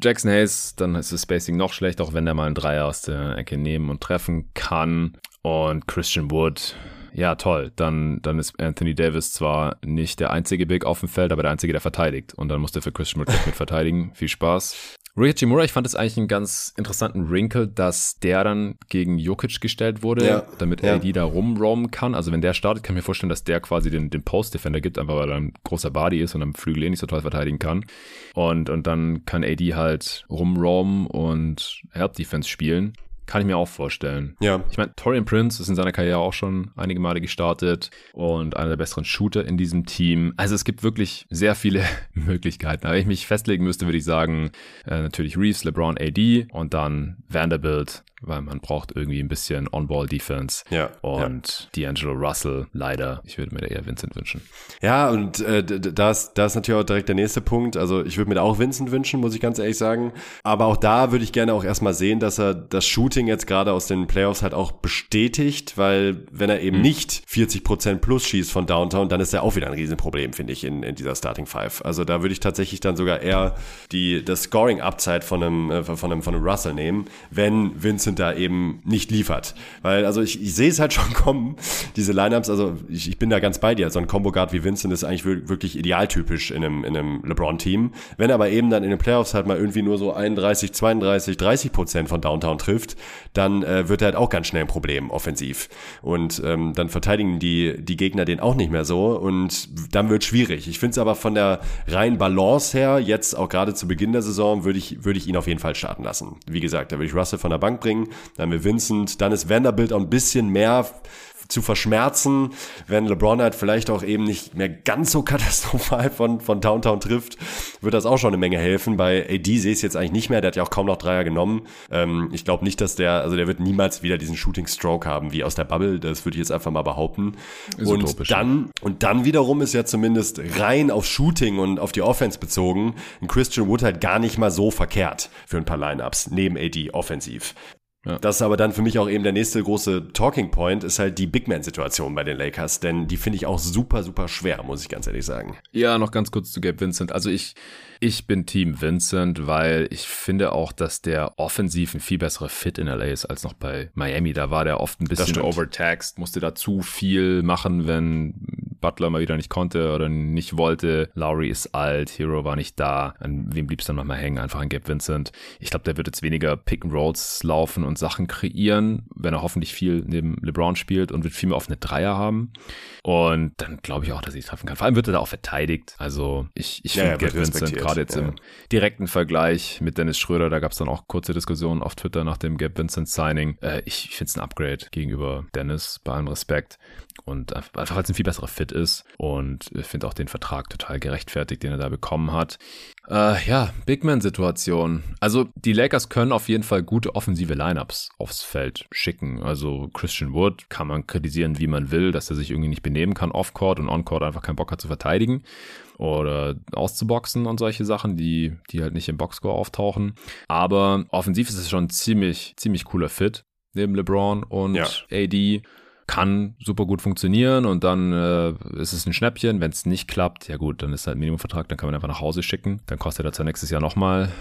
Jackson Hayes, dann ist das Spacing noch schlecht, auch wenn der mal einen Dreier aus der Ecke nehmen und treffen kann. Und Christian Wood, ja toll, dann, dann ist Anthony Davis zwar nicht der einzige Big auf dem Feld, aber der einzige, der verteidigt. Und dann muss der für Christian Wood mit verteidigen. Viel Spaß. Rui Hachimura, ich fand es eigentlich einen ganz interessanten Wrinkle, dass der dann gegen Jokic gestellt wurde, ja, damit ja. AD da rumroamen kann. Also wenn der startet, kann ich mir vorstellen, dass der quasi den, den Post-Defender gibt, einfach weil er ein großer Body ist und am Flügel eh nicht so toll verteidigen kann. Und, und dann kann AD halt rumroamen und Help-Defense spielen. Kann ich mir auch vorstellen. Ja. Ich meine, Torian Prince ist in seiner Karriere auch schon einige Male gestartet und einer der besseren Shooter in diesem Team. Also es gibt wirklich sehr viele (laughs) Möglichkeiten. Aber wenn ich mich festlegen müsste, würde ich sagen, äh, natürlich Reeves, LeBron, AD und dann Vanderbilt, weil man braucht irgendwie ein bisschen On-Ball-Defense. Ja. Und ja. D'Angelo Russell, leider. Ich würde mir da eher Vincent wünschen. Ja, und äh, da, ist, da ist natürlich auch direkt der nächste Punkt. Also ich würde mir da auch Vincent wünschen, muss ich ganz ehrlich sagen. Aber auch da würde ich gerne auch erstmal sehen, dass er das Shooting jetzt gerade aus den Playoffs halt auch bestätigt, weil wenn er eben mhm. nicht 40% plus schießt von Downtown, dann ist er auch wieder ein Riesenproblem, finde ich, in, in dieser Starting Five. Also da würde ich tatsächlich dann sogar eher die, das Scoring-Upside von einem, äh, von einem, von einem Russell nehmen, wenn Vincent da eben nicht liefert. Weil, also ich, ich sehe es halt (laughs) schon kommen, diese Lineups, also ich, ich bin da ganz bei dir. So ein Combo Guard wie Vincent ist eigentlich wirklich idealtypisch in einem, in einem LeBron-Team. Wenn aber eben dann in den Playoffs halt mal irgendwie nur so 31, 32, 30 Prozent von Downtown trifft, dann äh, wird er halt auch ganz schnell ein Problem offensiv. Und ähm, dann verteidigen die, die Gegner den auch nicht mehr so und dann wird schwierig. Ich finde es aber von der reinen Balance her, jetzt auch gerade zu Beginn der Saison, würde ich, würde ich ihn auf jeden Fall starten lassen. Wie gesagt, da würde ich Russell von der Bank bringen dann haben wir Vincent, dann ist Vanderbilt auch ein bisschen mehr zu verschmerzen, wenn LeBron halt vielleicht auch eben nicht mehr ganz so (laughs) katastrophal von, von Downtown trifft, wird das auch schon eine Menge helfen. Bei AD sehe ich es jetzt eigentlich nicht mehr, der hat ja auch kaum noch Dreier genommen. Ähm, ich glaube nicht, dass der, also der wird niemals wieder diesen Shooting Stroke haben wie aus der Bubble, das würde ich jetzt einfach mal behaupten. Ist und utopisch, dann, und dann wiederum ist ja zumindest rein auf Shooting und auf die Offense bezogen, ein Christian Wood halt gar nicht mal so verkehrt für ein paar Lineups neben AD offensiv. Ja. Das ist aber dann für mich auch eben der nächste große Talking Point, ist halt die Big Man-Situation bei den Lakers, denn die finde ich auch super, super schwer, muss ich ganz ehrlich sagen. Ja, noch ganz kurz zu Gabe Vincent. Also ich, ich bin Team Vincent, weil ich finde auch, dass der offensiv ein viel besserer Fit in LA ist als noch bei Miami. Da war der oft ein bisschen overtaxed, musste da zu viel machen, wenn Butler mal wieder nicht konnte oder nicht wollte. Lowry ist alt, Hero war nicht da. An wem blieb es dann nochmal hängen? Einfach an Gabe Vincent. Ich glaube, der wird jetzt weniger Pick and Rolls laufen und Sachen kreieren, wenn er hoffentlich viel neben LeBron spielt und wird viel mehr offene Dreier haben. Und dann glaube ich auch, dass ich treffen kann. Vor allem wird er da auch verteidigt. Also ich, ich finde ja, Gabe Vincent gerade jetzt ja. im direkten Vergleich mit Dennis Schröder, da gab es dann auch kurze Diskussionen auf Twitter nach dem Gabe Vincent Signing. Äh, ich finde es ein Upgrade gegenüber Dennis, bei allem Respekt. Und einfach weil es ein viel besserer Fit ist. Und ich finde auch den Vertrag total gerechtfertigt, den er da bekommen hat. Äh, ja, Big Man-Situation. Also die Lakers können auf jeden Fall gute offensive Lineups aufs Feld schicken. Also Christian Wood kann man kritisieren, wie man will, dass er sich irgendwie nicht benehmen kann off-court und on-court einfach keinen Bock hat zu verteidigen oder auszuboxen und solche Sachen, die, die halt nicht im Boxscore auftauchen. Aber offensiv ist es schon ziemlich, ziemlich cooler Fit neben LeBron und ja. AD kann super gut funktionieren und dann äh, ist es ein Schnäppchen. Wenn es nicht klappt, ja gut, dann ist halt ein Minimumvertrag, dann kann man einfach nach Hause schicken. Dann kostet er zwar nächstes Jahr nochmal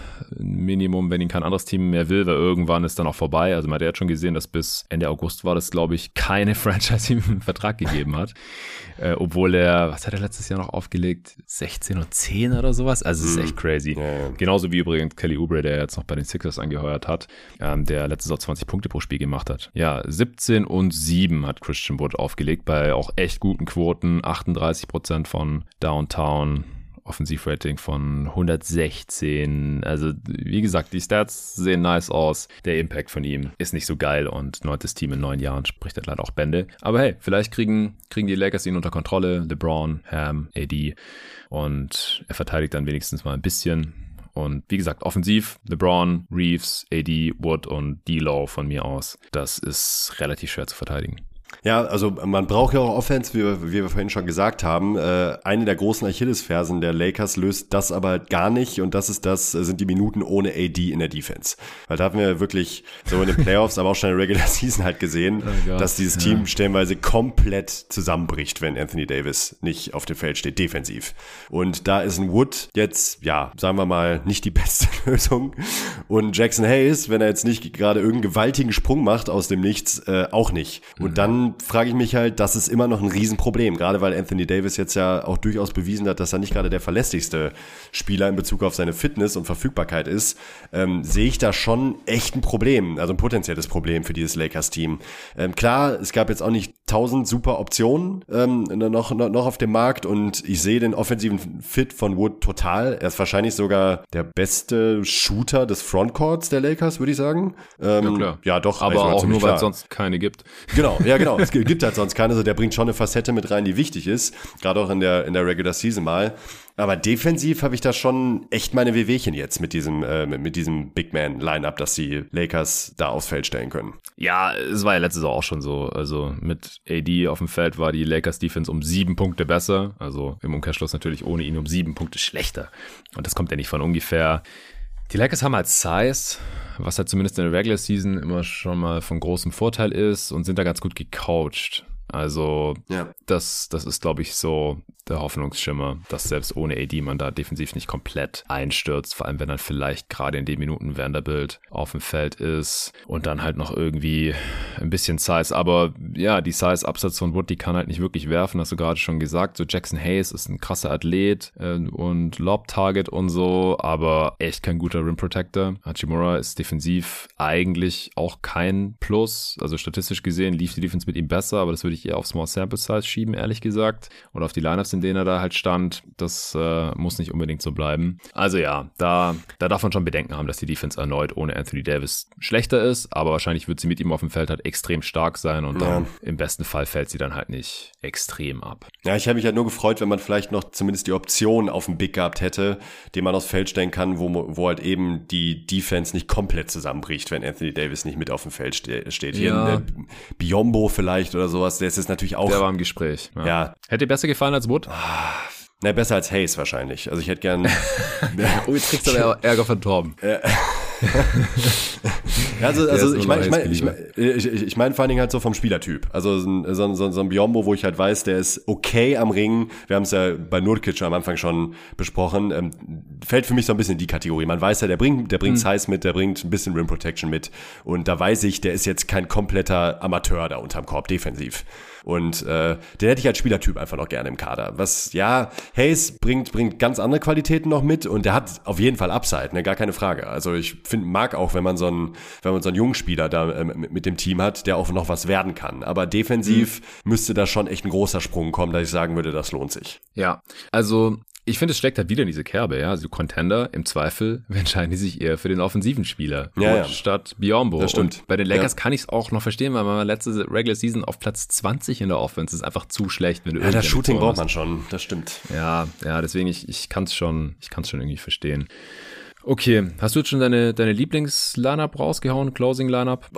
ein Minimum, wenn ihn kein anderes Team mehr will, weil irgendwann ist dann auch vorbei. Also man hat ja jetzt schon gesehen, dass bis Ende August war das, glaube ich, keine (laughs) Franchise ihm einen Vertrag gegeben hat. äh, obwohl er, was hat er letztes Jahr noch aufgelegt? 16 und 10 oder sowas? Also es ist echt mhm. crazy. Ja. Genauso wie übrigens Kelly Oubre, der jetzt noch bei den Sixers angeheuert hat, ähm, der letztes Jahr 20 Punkte pro Spiel gemacht hat. Ja, 17 und 7 hat Christian Wood aufgelegt bei auch echt guten Quoten. 38 Prozent von Downtown. Offensivrating von 116. Also, wie gesagt, die Stats sehen nice aus. Der Impact von ihm ist nicht so geil und neuntes Team in neun Jahren spricht halt leider auch Bände. Aber hey, vielleicht kriegen, kriegen die Lakers ihn unter Kontrolle. LeBron, Ham, AD. Und er verteidigt dann wenigstens mal ein bisschen. Und wie gesagt, offensiv, LeBron, Reeves, AD, Wood und D-Low von mir aus. Das ist relativ schwer zu verteidigen. Ja, also man braucht ja auch Offense, wie wir, wie wir vorhin schon gesagt haben. Äh, eine der großen Achillesfersen der Lakers löst das aber gar nicht und das ist das, sind die Minuten ohne AD in der Defense. Weil da haben wir wirklich so in den (laughs) Playoffs, aber auch schon in der Regular Season halt gesehen, oh dass dieses ja. Team stellenweise komplett zusammenbricht, wenn Anthony Davis nicht auf dem Feld steht, defensiv. Und da ist ein Wood jetzt, ja, sagen wir mal, nicht die beste (laughs) Lösung. Und Jackson Hayes, wenn er jetzt nicht gerade irgendeinen gewaltigen Sprung macht aus dem Nichts, äh, auch nicht. Und dann dann frage ich mich halt, das ist immer noch ein Riesenproblem, gerade weil Anthony Davis jetzt ja auch durchaus bewiesen hat, dass er nicht gerade der verlässlichste Spieler in Bezug auf seine Fitness und Verfügbarkeit ist, ähm, sehe ich da schon echt ein Problem, also ein potenzielles Problem für dieses Lakers-Team. Ähm, klar, es gab jetzt auch nicht tausend super Optionen ähm, noch, noch, auf dem Markt und ich sehe den offensiven Fit von Wood total. Er ist wahrscheinlich sogar der beste Shooter des Frontcourts der Lakers, würde ich sagen. Ähm, ja, klar. Ja, doch. Aber auch nur, weil es sonst keine gibt. Genau, ja, genau. (laughs) (laughs) es gibt halt sonst keine. Also der bringt schon eine Facette mit rein, die wichtig ist. Gerade auch in der, in der Regular Season mal. Aber defensiv habe ich da schon echt meine Wehwehchen jetzt mit diesem, äh, mit diesem Big Man Lineup, dass die Lakers da aufs Feld stellen können. Ja, es war ja letztes Jahr auch schon so. Also mit AD auf dem Feld war die Lakers Defense um sieben Punkte besser. Also im Umkehrschluss natürlich ohne ihn um sieben Punkte schlechter. Und das kommt ja nicht von ungefähr. Die Lakers haben halt Size, was halt zumindest in der Regular Season immer schon mal von großem Vorteil ist und sind da ganz gut gecoacht. Also ja. das, das ist, glaube ich, so der Hoffnungsschimmer, dass selbst ohne AD man da defensiv nicht komplett einstürzt, vor allem wenn dann vielleicht gerade in den Minuten Vanderbilt auf dem Feld ist und dann halt noch irgendwie ein bisschen Size. Aber ja, die Size-Absatz von Wood, die kann halt nicht wirklich werfen, hast du gerade schon gesagt. So Jackson Hayes ist ein krasser Athlet äh, und Lob-Target und so, aber echt kein guter Rim-Protector. Hachimura ist defensiv eigentlich auch kein Plus. Also statistisch gesehen lief die Defense mit ihm besser, aber das würde ich eher auf Small Sample Size schieben, ehrlich gesagt. Oder auf die Lineups, in denen er da halt stand. Das äh, muss nicht unbedingt so bleiben. Also ja, da, da darf man schon Bedenken haben, dass die Defense erneut ohne Anthony Davis schlechter ist, aber wahrscheinlich wird sie mit ihm auf dem Feld halt extrem stark sein und dann ja. im besten Fall fällt sie dann halt nicht extrem ab. Ja, ich habe mich halt nur gefreut, wenn man vielleicht noch zumindest die Option auf dem Big gehabt hätte, den man aufs Feld stellen kann, wo, wo halt eben die Defense nicht komplett zusammenbricht, wenn Anthony Davis nicht mit auf dem Feld ste steht. Ja. Hier Biombo vielleicht oder sowas, der ist jetzt natürlich auch. Der war im Gespräch. Ja. ja. Hätte besser gefallen als Wood? Ah, na, besser als Hayes wahrscheinlich. Also ich hätte gern. (laughs) oh, jetzt kriegst du aber (laughs) Ärger von Torben. (laughs) also, also ich meine, ich meine, ich meine, ich, ich mein vor allen Dingen halt so vom Spielertyp. Also so, so, so, so ein Biombo, wo ich halt weiß, der ist okay am Ring. Wir haben es ja bei Nurkic am Anfang schon besprochen. Ähm, fällt für mich so ein bisschen in die Kategorie. Man weiß ja, der bringt, der bringt mhm. Size mit, der bringt ein bisschen Rim Protection mit. Und da weiß ich, der ist jetzt kein kompletter Amateur da unterm Korb defensiv. Und äh, den hätte ich als Spielertyp einfach noch gerne im Kader. Was, ja, Hayes bringt, bringt ganz andere Qualitäten noch mit und der hat auf jeden Fall Upside, ne, gar keine Frage. Also ich finde, mag auch, wenn man so einen, wenn man so einen jungen Spieler da äh, mit dem Team hat, der auch noch was werden kann. Aber defensiv mhm. müsste da schon echt ein großer Sprung kommen, dass ich sagen würde, das lohnt sich. Ja, also ich finde, es steckt halt wieder in diese Kerbe, ja. Also Contender, im Zweifel (laughs) entscheiden die sich eher für den offensiven Spieler ja, ja. statt Biombo. Das stimmt. Und bei den Lakers ja. kann ich es auch noch verstehen, weil man letzte Regular Season auf Platz 20 in der Offense ist einfach zu schlecht, wenn du Ja, das Shooting braucht man schon, das stimmt. Ja, ja, deswegen, ich, ich kann es schon, ich kann es schon irgendwie verstehen. Okay, hast du jetzt schon deine, deine Lieblings-Line-Up rausgehauen, Closing-Line-Up?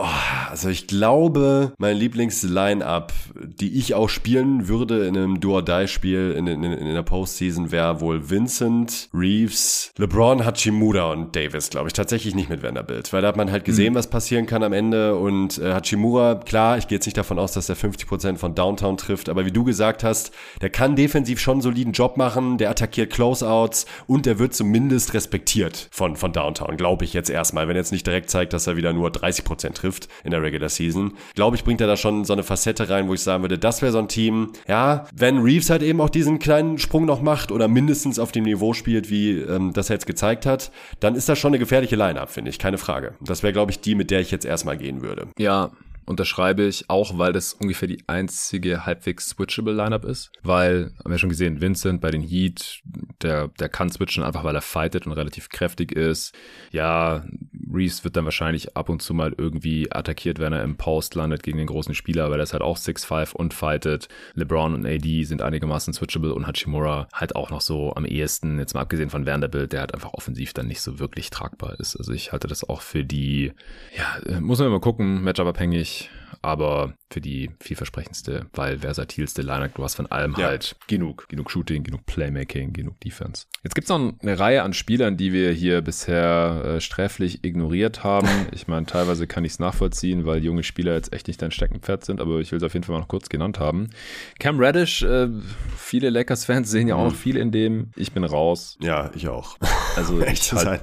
Also ich glaube, mein Lieblings-Line-Up, die ich auch spielen würde in einem Do-or-Die-Spiel in, in, in der Postseason, wäre wohl Vincent, Reeves, LeBron, Hachimura und Davis, glaube ich. Tatsächlich nicht mit Vanderbilt, weil da hat man halt gesehen, mhm. was passieren kann am Ende und äh, Hachimura, klar, ich gehe jetzt nicht davon aus, dass er 50% von Downtown trifft, aber wie du gesagt hast, der kann defensiv schon einen soliden Job machen, der attackiert Closeouts und der wird zumindest respektiert von, von Downtown, glaube ich jetzt erstmal. Wenn er jetzt nicht direkt zeigt, dass er wieder nur 30% trifft in der Regular Season, glaube ich, bringt er da schon so eine Facette rein, wo ich sagen würde, das wäre so ein Team, ja, wenn Reeves halt eben auch diesen kleinen Sprung noch macht oder mindestens auf dem Niveau spielt, wie ähm, das er jetzt gezeigt hat, dann ist das schon eine gefährliche Line-Up, finde ich, keine Frage. Das wäre, glaube ich, die, mit der ich jetzt erstmal gehen würde. Ja, unterschreibe ich, auch weil das ungefähr die einzige halbwegs switchable Lineup ist. Weil, haben wir schon gesehen, Vincent bei den Heat, der, der kann switchen, einfach weil er fightet und relativ kräftig ist. Ja, Reeves wird dann wahrscheinlich ab und zu mal irgendwie attackiert, wenn er im Post landet gegen den großen Spieler, weil er ist halt auch 6'5 und fightet. LeBron und AD sind einigermaßen switchable und Hachimura halt auch noch so am ehesten, jetzt mal abgesehen von Vanderbilt, der halt einfach offensiv dann nicht so wirklich tragbar ist. Also ich halte das auch für die, ja, muss man mal gucken, Matchup abhängig aber für die vielversprechendste, weil versatilste Lineup, du hast von allem ja. halt genug. Genug Shooting, genug Playmaking, genug Defense. Jetzt gibt's noch eine Reihe an Spielern, die wir hier bisher äh, sträflich ignoriert haben. (laughs) Ich meine, teilweise kann ich es nachvollziehen, weil junge Spieler jetzt echt nicht dein Steckenpferd sind, aber ich will es auf jeden Fall mal noch kurz genannt haben. Cam Reddish, äh, viele Lakers-Fans sehen ja auch noch mhm. viel in dem. Ich bin raus. Ja, ich auch. Also (laughs) ich, halt,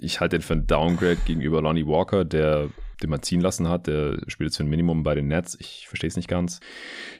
ich halte den für ein Downgrade gegenüber Lonnie Walker, der den man ziehen lassen hat. Der spielt jetzt für ein Minimum bei den Nets. Ich verstehe es nicht ganz.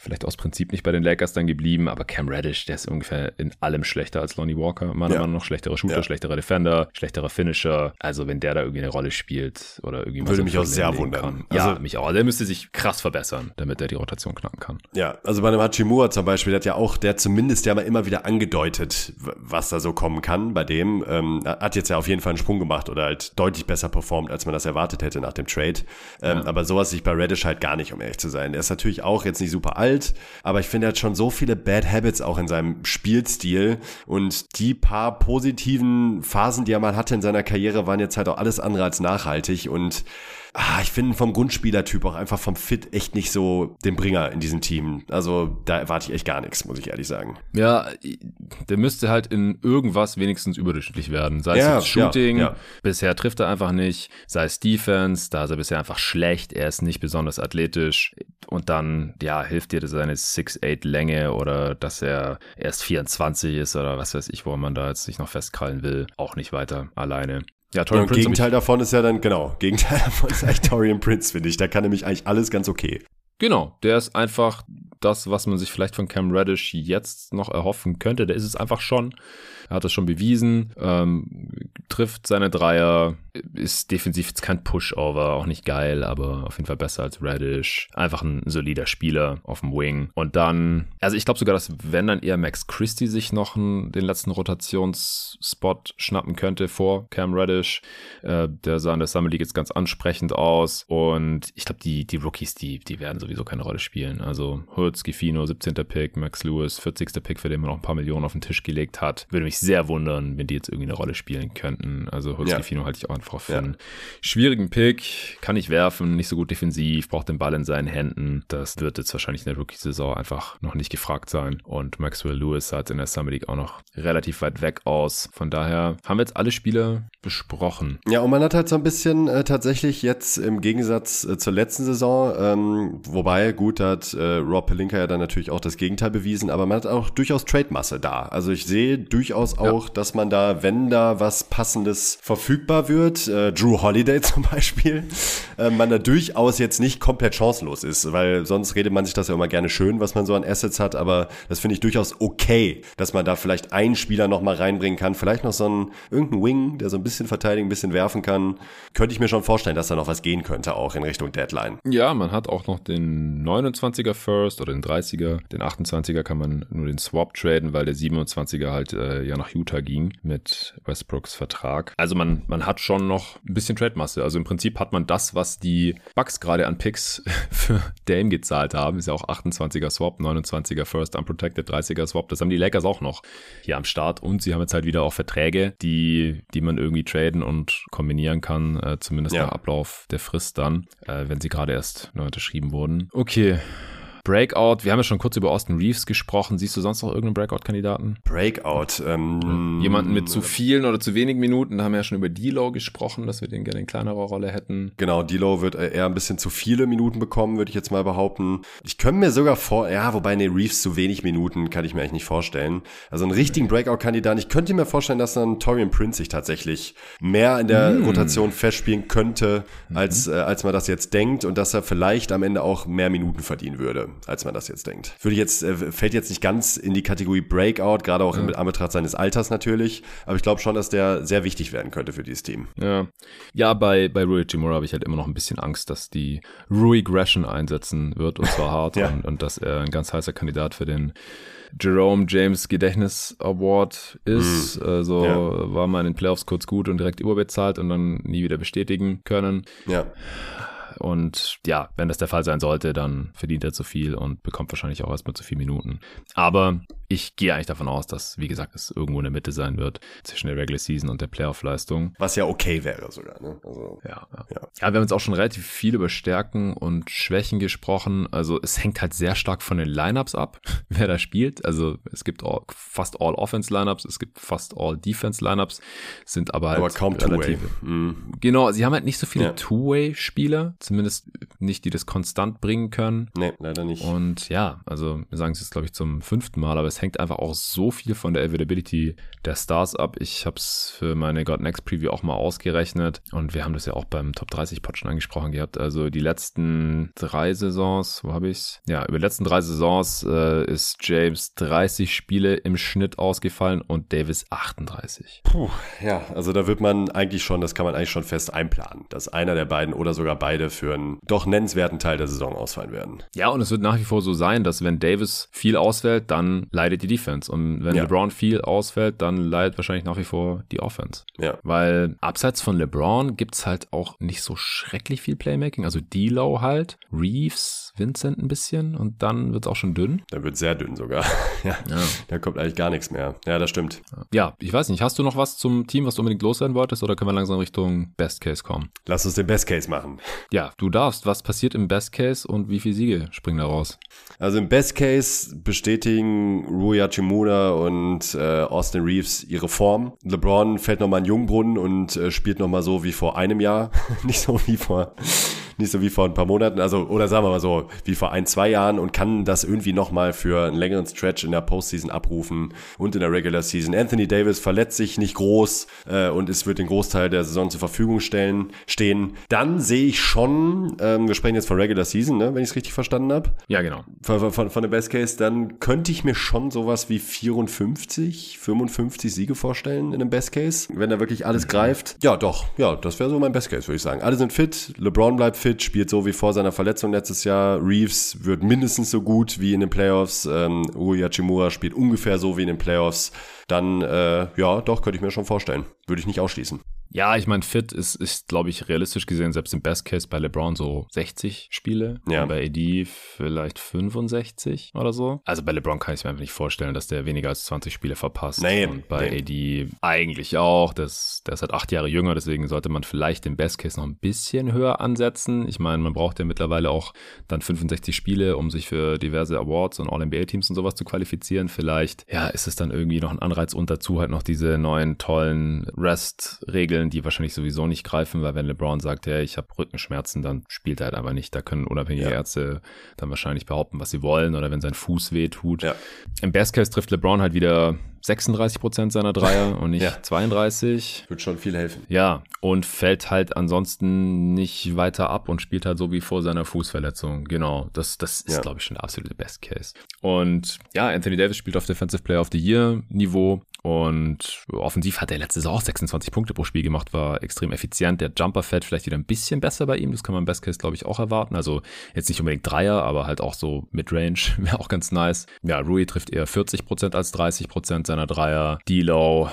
Vielleicht aus Prinzip nicht bei den Lakers dann geblieben, aber Cam Reddish, der ist ungefähr in allem schlechter als Lonnie Walker. Meiner ja. Meinung nach schlechterer Shooter, ja. schlechterer Defender, schlechterer Finisher. Also wenn der da irgendwie eine Rolle spielt oder irgendwie Würde mich auch sehr wundern. Also, ja, mich auch. Der müsste sich krass verbessern, damit er die Rotation knacken kann. Ja, also bei einem Hachimura zum Beispiel, der hat ja auch, der zumindest ja mal immer wieder angedeutet, was da so kommen kann bei dem. Ähm, hat jetzt ja auf jeden Fall einen Sprung gemacht oder halt deutlich besser performt, als man das erwartet hätte nach dem Trade. Ähm, ja. Aber sowas sehe ich bei Reddish halt gar nicht, um ehrlich zu sein. Er ist natürlich auch jetzt nicht super alt, aber ich finde, er hat schon so viele Bad Habits auch in seinem Spielstil und die paar positiven Phasen, die er mal hatte in seiner Karriere, waren jetzt halt auch alles andere als nachhaltig und ah, ich finde vom Grundspielertyp auch einfach vom Fit echt nicht so den Bringer in diesem Team. Also da erwarte ich echt gar nichts, muss ich ehrlich sagen. Ja, der müsste halt in irgendwas wenigstens überdurchschnittlich werden. Sei ja, es Shooting, ja, ja. bisher trifft er einfach nicht, sei es Defense, da ist er bisher einfach schlecht, er ist nicht besonders athletisch und dann, ja, hilft dir seine 6'8 Länge oder dass er erst 24 ist oder was weiß ich, wo man da jetzt sich noch festkrallen will, auch nicht weiter alleine. Ja, Torian Prince. Gegenteil davon ist ja dann, genau, Gegenteil (laughs) davon ist eigentlich Torian Prince, finde ich. Da kann nämlich eigentlich alles ganz okay. Genau, der ist einfach das, was man sich vielleicht von Cam Reddish jetzt noch erhoffen könnte. Der ist es einfach schon. Er hat das schon bewiesen, ähm, trifft seine Dreier, ist defensiv jetzt kein Pushover, auch nicht geil, aber auf jeden Fall besser als Radish. Einfach ein solider Spieler auf dem Wing. Und dann, also ich glaube sogar, dass wenn dann eher Max Christie sich noch einen, den letzten Rotationsspot schnappen könnte vor Cam Radish. Äh, der sah in der Summer League jetzt ganz ansprechend aus. Und ich glaube, die, die Rookies, die, die werden sowieso keine Rolle spielen. Also Hurts, Gifino, 17. Pick, Max Lewis, 40. Pick, für den man noch ein paar Millionen auf den Tisch gelegt hat. Würde mich sehr wundern, wenn die jetzt irgendwie eine Rolle spielen könnten. Also Hurts, ja. Halte ich auch einfach für ja. einen schwierigen Pick. Kann nicht werfen, nicht so gut defensiv, braucht den Ball in seinen Händen. Das wird jetzt wahrscheinlich in der Rookie-Saison einfach noch nicht gefragt sein. Und Maxwell Lewis hat in der Summer League auch noch relativ weit weg aus. Von daher haben wir jetzt alle Spiele besprochen. Ja, und man hat halt so ein bisschen äh, tatsächlich jetzt im Gegensatz äh, zur letzten Saison, ähm, wobei, gut, hat äh, Rob Pelinka ja dann natürlich auch das Gegenteil bewiesen, aber man hat auch durchaus Trade-Masse da. Also ich sehe durchaus auch, ja. dass man da, wenn da was Passendes verfügbar wird, äh, Drew Holiday (laughs) zum Beispiel, äh, man da durchaus jetzt nicht komplett chancenlos ist, weil sonst redet man sich das ja immer gerne schön, was man so an Assets hat, aber das finde ich durchaus okay, dass man da vielleicht einen Spieler noch mal reinbringen kann, vielleicht noch so einen irgendeinen Wing, der so ein bisschen verteidigen, ein bisschen werfen kann. Könnte ich mir schon vorstellen, dass da noch was gehen könnte, auch in Richtung Deadline. Ja, man hat auch noch den 29er First oder den 30er, den 28er kann man nur den Swap traden, weil der 27er halt äh, ja nach Utah ging mit Westbrooks Vertrag. Also man, man hat schon noch noch ein bisschen Trade-Masse. Also im Prinzip hat man das, was die Bucks gerade an Picks (laughs) für Dame gezahlt haben. Ist ja auch 28er Swap, 29er First Unprotected, 30er Swap. Das haben die Lakers auch noch hier am Start. Und sie haben jetzt halt wieder auch Verträge, die, die man irgendwie traden und kombinieren kann, äh, zumindest ja. nach Ablauf der Frist dann, äh, wenn sie gerade erst neu unterschrieben wurden. Okay. Breakout, wir haben ja schon kurz über Austin Reeves gesprochen. Siehst du sonst noch irgendeinen Breakout-Kandidaten? Breakout. Ähm, Jemanden mit zu vielen oder zu wenigen Minuten. Da haben wir ja schon über D'Lo gesprochen, dass wir den gerne in kleinerer Rolle hätten. Genau, D'Lo wird eher ein bisschen zu viele Minuten bekommen, würde ich jetzt mal behaupten. Ich könnte mir sogar vor, ja, wobei nee, Reeves zu wenig Minuten kann ich mir eigentlich nicht vorstellen. Also einen richtigen Breakout-Kandidaten. Ich könnte mir vorstellen, dass dann Torian Prince sich tatsächlich mehr in der mm. Rotation festspielen könnte, als, mhm. äh, als man das jetzt denkt und dass er vielleicht am Ende auch mehr Minuten verdienen würde als man das jetzt denkt. Würde jetzt, äh, fällt jetzt nicht ganz in die Kategorie Breakout, gerade auch ja. in Anbetracht seines Alters natürlich, aber ich glaube schon, dass der sehr wichtig werden könnte für dieses Team. Ja, ja bei, bei Rui Chimura habe ich halt immer noch ein bisschen Angst, dass die Rui Gresham einsetzen wird und zwar (laughs) hart ja. und, und dass er ein ganz heißer Kandidat für den Jerome James Gedächtnis Award ist. Mhm. Also ja. war mal in den Playoffs kurz gut und direkt überbezahlt und dann nie wieder bestätigen können. Ja. Und ja, wenn das der Fall sein sollte, dann verdient er zu viel und bekommt wahrscheinlich auch erstmal zu viele Minuten. Aber ich gehe eigentlich davon aus, dass, wie gesagt, es irgendwo in der Mitte sein wird zwischen der Regular Season und der Playoff-Leistung. Was ja okay wäre sogar. Ne? Also, ja, ja. ja, wir haben jetzt auch schon relativ viel über Stärken und Schwächen gesprochen. Also es hängt halt sehr stark von den Lineups ab, (laughs) wer da spielt. Also es gibt all, fast all Offense-Lineups, es gibt fast all Defense-Lineups, sind aber halt aber kaum relativ. Mhm. Genau, sie haben halt nicht so viele ja. Two-Way-Spieler, zumindest nicht, die das konstant bringen können. Nee, leider nicht. Und ja, also wir sagen es jetzt, glaube ich, zum fünften Mal, aber das hängt einfach auch so viel von der Availability der Stars ab. Ich habe es für meine God Next Preview auch mal ausgerechnet und wir haben das ja auch beim Top 30 Pod schon angesprochen gehabt. Also die letzten drei Saisons, wo habe ich's? Ja, über die letzten drei Saisons äh, ist James 30 Spiele im Schnitt ausgefallen und Davis 38. Puh, ja, also da wird man eigentlich schon, das kann man eigentlich schon fest einplanen, dass einer der beiden oder sogar beide für einen doch nennenswerten Teil der Saison ausfallen werden. Ja, und es wird nach wie vor so sein, dass wenn Davis viel ausfällt, dann leidet die Defense. Und wenn ja. LeBron viel ausfällt, dann leidet wahrscheinlich nach wie vor die Offense. Ja. Weil abseits von LeBron gibt's halt auch nicht so schrecklich viel Playmaking. Also D-Low halt, Reeves, Vincent ein bisschen und dann wird's auch schon dünn. Dann wird sehr dünn sogar. (laughs) ja. ja. Da kommt eigentlich gar nichts mehr. Ja, das stimmt. Ja, ich weiß nicht. Hast du noch was zum Team, was du unbedingt loswerden wolltest oder können wir langsam Richtung Best Case kommen? Lass uns den Best Case machen. Ja, du darfst. Was passiert im Best Case und wie viele Siege springen da raus? Also im Best Case bestätigen Rui Hachimura und äh, Austin Reeves ihre Form. LeBron fällt nochmal in Jungbrunnen und äh, spielt nochmal so wie vor einem Jahr. (laughs) Nicht so wie vor nicht so wie vor ein paar Monaten, also oder sagen wir mal so, wie vor ein, zwei Jahren und kann das irgendwie nochmal für einen längeren Stretch in der Postseason abrufen und in der Regular Season. Anthony Davis verletzt sich nicht groß äh, und es wird den Großteil der Saison zur Verfügung stellen, stehen. Dann sehe ich schon, ähm, wir sprechen jetzt von Regular Season, ne, wenn ich es richtig verstanden habe. Ja, genau. Von, von, von der Best Case, dann könnte ich mir schon sowas wie 54, 55 Siege vorstellen in einem Best Case, wenn da wirklich alles mhm. greift. Ja, doch, ja, das wäre so mein Best Case, würde ich sagen. Alle sind fit, LeBron bleibt fit, fit, spielt so wie vor seiner Verletzung letztes Jahr. Reeves wird mindestens so gut wie in den Playoffs. Ähm, Uri spielt ungefähr so wie in den Playoffs. Dann, äh, ja, doch, könnte ich mir schon vorstellen. Würde ich nicht ausschließen. Ja, ich meine, fit ist, ist glaube ich, realistisch gesehen, selbst im Best Case bei LeBron so 60 Spiele. Ja. Bei AD vielleicht 65 oder so. Also bei LeBron kann ich mir einfach nicht vorstellen, dass der weniger als 20 Spiele verpasst. Nee, und bei nee. AD eigentlich auch. Das, der ist halt acht Jahre jünger, deswegen sollte man vielleicht den Best Case noch ein bisschen höher ansetzen. Ich meine, man braucht ja mittlerweile auch dann 65 Spiele, um sich für diverse Awards und All-NBA-Teams und sowas zu qualifizieren. Vielleicht, ja, ist es dann irgendwie noch ein Anreiz und dazu halt noch diese neuen tollen Rest-Regeln Regeln, die wahrscheinlich sowieso nicht greifen, weil wenn LeBron sagt, ja, ich habe Rückenschmerzen, dann spielt er halt aber nicht. Da können unabhängige ja. Ärzte dann wahrscheinlich behaupten, was sie wollen oder wenn sein Fuß weh tut. Ja. Im Best Case trifft LeBron halt wieder 36 Prozent seiner Dreier und nicht ja. 32. Wird schon viel helfen. Ja, und fällt halt ansonsten nicht weiter ab und spielt halt so wie vor seiner Fußverletzung. Genau, das, das ist, ja. glaube ich, schon der absolute Best Case. Und ja, Anthony Davis spielt auf Defensive Player of the Year Niveau und offensiv hat er letzte Saison auch 26 Punkte pro Spiel gemacht, war extrem effizient. Der Jumper fällt vielleicht wieder ein bisschen besser bei ihm, das kann man im Best Case, glaube ich, auch erwarten. Also jetzt nicht unbedingt Dreier, aber halt auch so Midrange (laughs) wäre auch ganz nice. Ja, Rui trifft eher 40 Prozent als 30 Prozent seiner Dreier. D-Low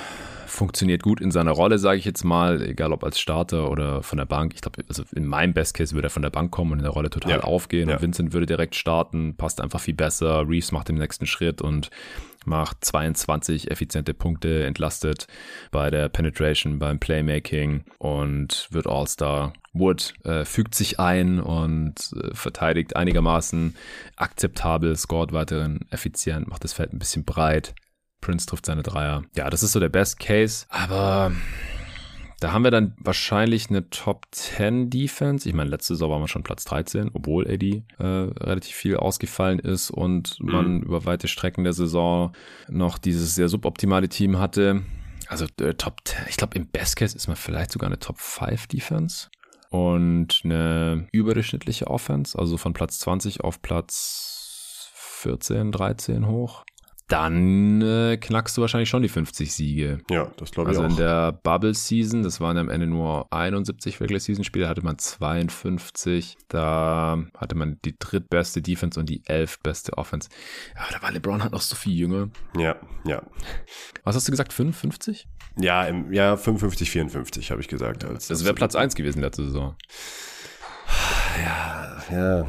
funktioniert gut in seiner Rolle, sage ich jetzt mal, egal ob als Starter oder von der Bank. Ich glaube, also in meinem Best Case würde er von der Bank kommen und in der Rolle total ja. aufgehen. Ja. Und Vincent würde direkt starten, passt einfach viel besser. Reeves macht den nächsten Schritt und macht 22 effiziente Punkte, entlastet bei der Penetration, beim Playmaking und wird All-Star. Wood äh, fügt sich ein und äh, verteidigt einigermaßen akzeptabel, scored weiterhin effizient, macht das Feld ein bisschen breit. Prince trifft seine Dreier. Ja, das ist so der Best Case, aber da haben wir dann wahrscheinlich eine Top 10 Defense. Ich meine, letzte Saison waren wir schon Platz 13, obwohl AD äh, relativ viel ausgefallen ist und mhm. man über weite Strecken der Saison noch dieses sehr suboptimale Team hatte. Also äh, Top 10, ich glaube im Best Case ist man vielleicht sogar eine Top 5 Defense und eine überdurchschnittliche Offense, also von Platz 20 auf Platz 14, 13 hoch dann äh, knackst du wahrscheinlich schon die 50 Siege. Ja, das glaube ich also auch. Also in der Bubble Season, das waren am Ende nur 71 Regular Season Spiele, hatte man 52. Da hatte man die drittbeste Defense und die elfbeste Offense. Ja, da war LeBron halt noch so viel jünger. Ja, ja. Was hast du gesagt? 55? Ja, im, ja 55, 54 habe ich gesagt. Als, das wäre Platz 1 gewesen letzte Saison. Ja, ja.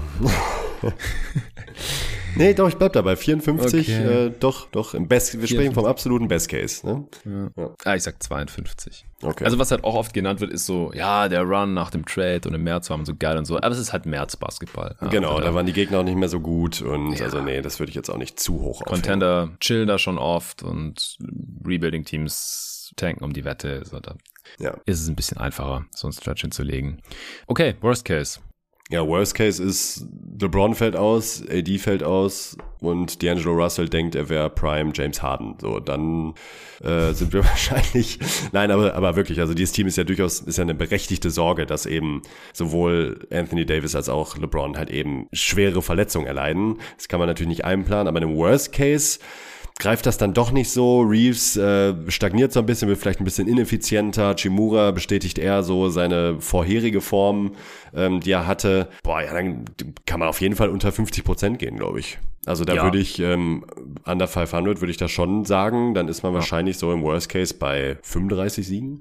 (laughs) (laughs) Nee, doch, ich bleib dabei. 54, okay. äh, doch, doch, im Best, wir 54. sprechen vom absoluten Best Case. Ne? Ja. ja. Ah, ich sag 52. Okay. Also was halt auch oft genannt wird, ist so, ja, der Run nach dem Trade und im März war man so geil und so, aber es ist halt März-Basketball. Ja, genau, da waren die Gegner auch nicht mehr so gut und ja. also nee, das würde ich jetzt auch nicht zu hoch Contender aufhängen. chillen da schon oft und Rebuilding-Teams tanken um die Wette, so da ja. ist es ein bisschen einfacher, so ein Stretch hinzulegen. Okay, Worst Case. Ja, Worst Case ist, LeBron fällt aus, AD fällt aus und D'Angelo Russell denkt, er wäre Prime James Harden. So, dann äh, sind wir (laughs) wahrscheinlich. Nein, aber, aber wirklich, also dieses Team ist ja durchaus ist ja eine berechtigte Sorge, dass eben sowohl Anthony Davis als auch LeBron halt eben schwere Verletzungen erleiden. Das kann man natürlich nicht einplanen, aber im Worst Case greift das dann doch nicht so. Reeves äh, stagniert so ein bisschen, wird vielleicht ein bisschen ineffizienter. Chimura bestätigt eher so seine vorherige Form, ähm, die er hatte. Boah, ja, dann kann man auf jeden Fall unter 50 Prozent gehen, glaube ich. Also da ja. würde ich, ähm, under 500 würde ich das schon sagen. Dann ist man ja. wahrscheinlich so im Worst Case bei 35 Siegen.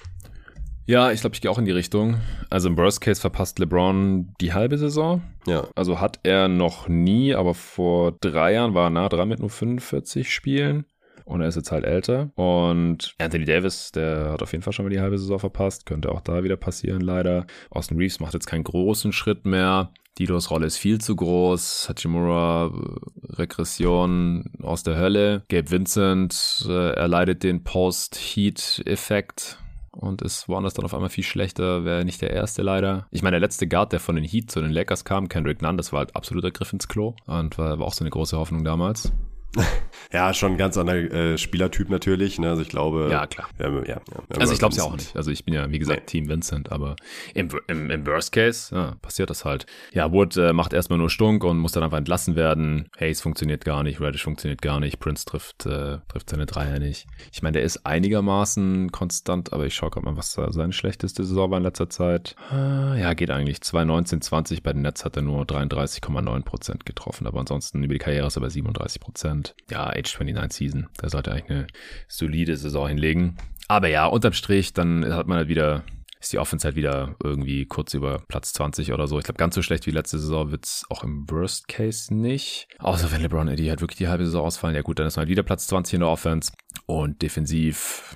Ja, ich glaube, ich gehe auch in die Richtung. Also im Worst Case verpasst LeBron die halbe Saison. Ja. Also hat er noch nie, aber vor drei Jahren war er nah dran mit nur 45 Spielen. Und er ist jetzt halt älter. Und Anthony Davis, der hat auf jeden Fall schon mal die halbe Saison verpasst. Könnte auch da wieder passieren, leider. Austin Reeves macht jetzt keinen großen Schritt mehr. Didos Rolle ist viel zu groß. Hachimura, äh, Regression aus der Hölle. Gabe Vincent äh, erleidet den Post-Heat-Effekt und ist woanders dann auf einmal viel schlechter, wäre nicht der erste leider. Ich meine, der letzte Guard, der von den Heat zu den Lakers kam, Kendrick Nunn, das war halt absoluter Griff ins Klo und war, war auch so eine große Hoffnung damals. (laughs) Ja, schon ein ganz anderer äh, Spielertyp natürlich. Ne? Also ich glaube. Ja, klar. Ja, ja, ja, also ich glaube es ja auch nicht. Also ich bin ja, wie gesagt, nee. Team Vincent, aber im, im, im Worst Case ja, passiert das halt. Ja, Wood äh, macht erstmal nur Stunk und muss dann einfach entlassen werden. Hayes funktioniert gar nicht, Reddish funktioniert gar nicht, Prince trifft, äh, trifft seine Dreier nicht. Ich meine, der ist einigermaßen konstant, aber ich schaue gerade mal, was seine schlechteste Saison war in letzter Zeit. Äh, ja, geht eigentlich. 2019, 20 bei den Nets hat er nur 33,9% getroffen, aber ansonsten über die Karriere ist er bei 37%. Und ja, Age 29 Season, da sollte eigentlich eine solide Saison hinlegen. Aber ja, unterm Strich, dann hat man halt wieder ist die Offense halt wieder irgendwie kurz über Platz 20 oder so. Ich glaube, ganz so schlecht wie letzte Saison wird's auch im Worst Case nicht. Außer wenn LeBron Eddie halt wirklich die halbe Saison ausfallen. Ja gut, dann ist man halt wieder Platz 20 in der Offense. Und defensiv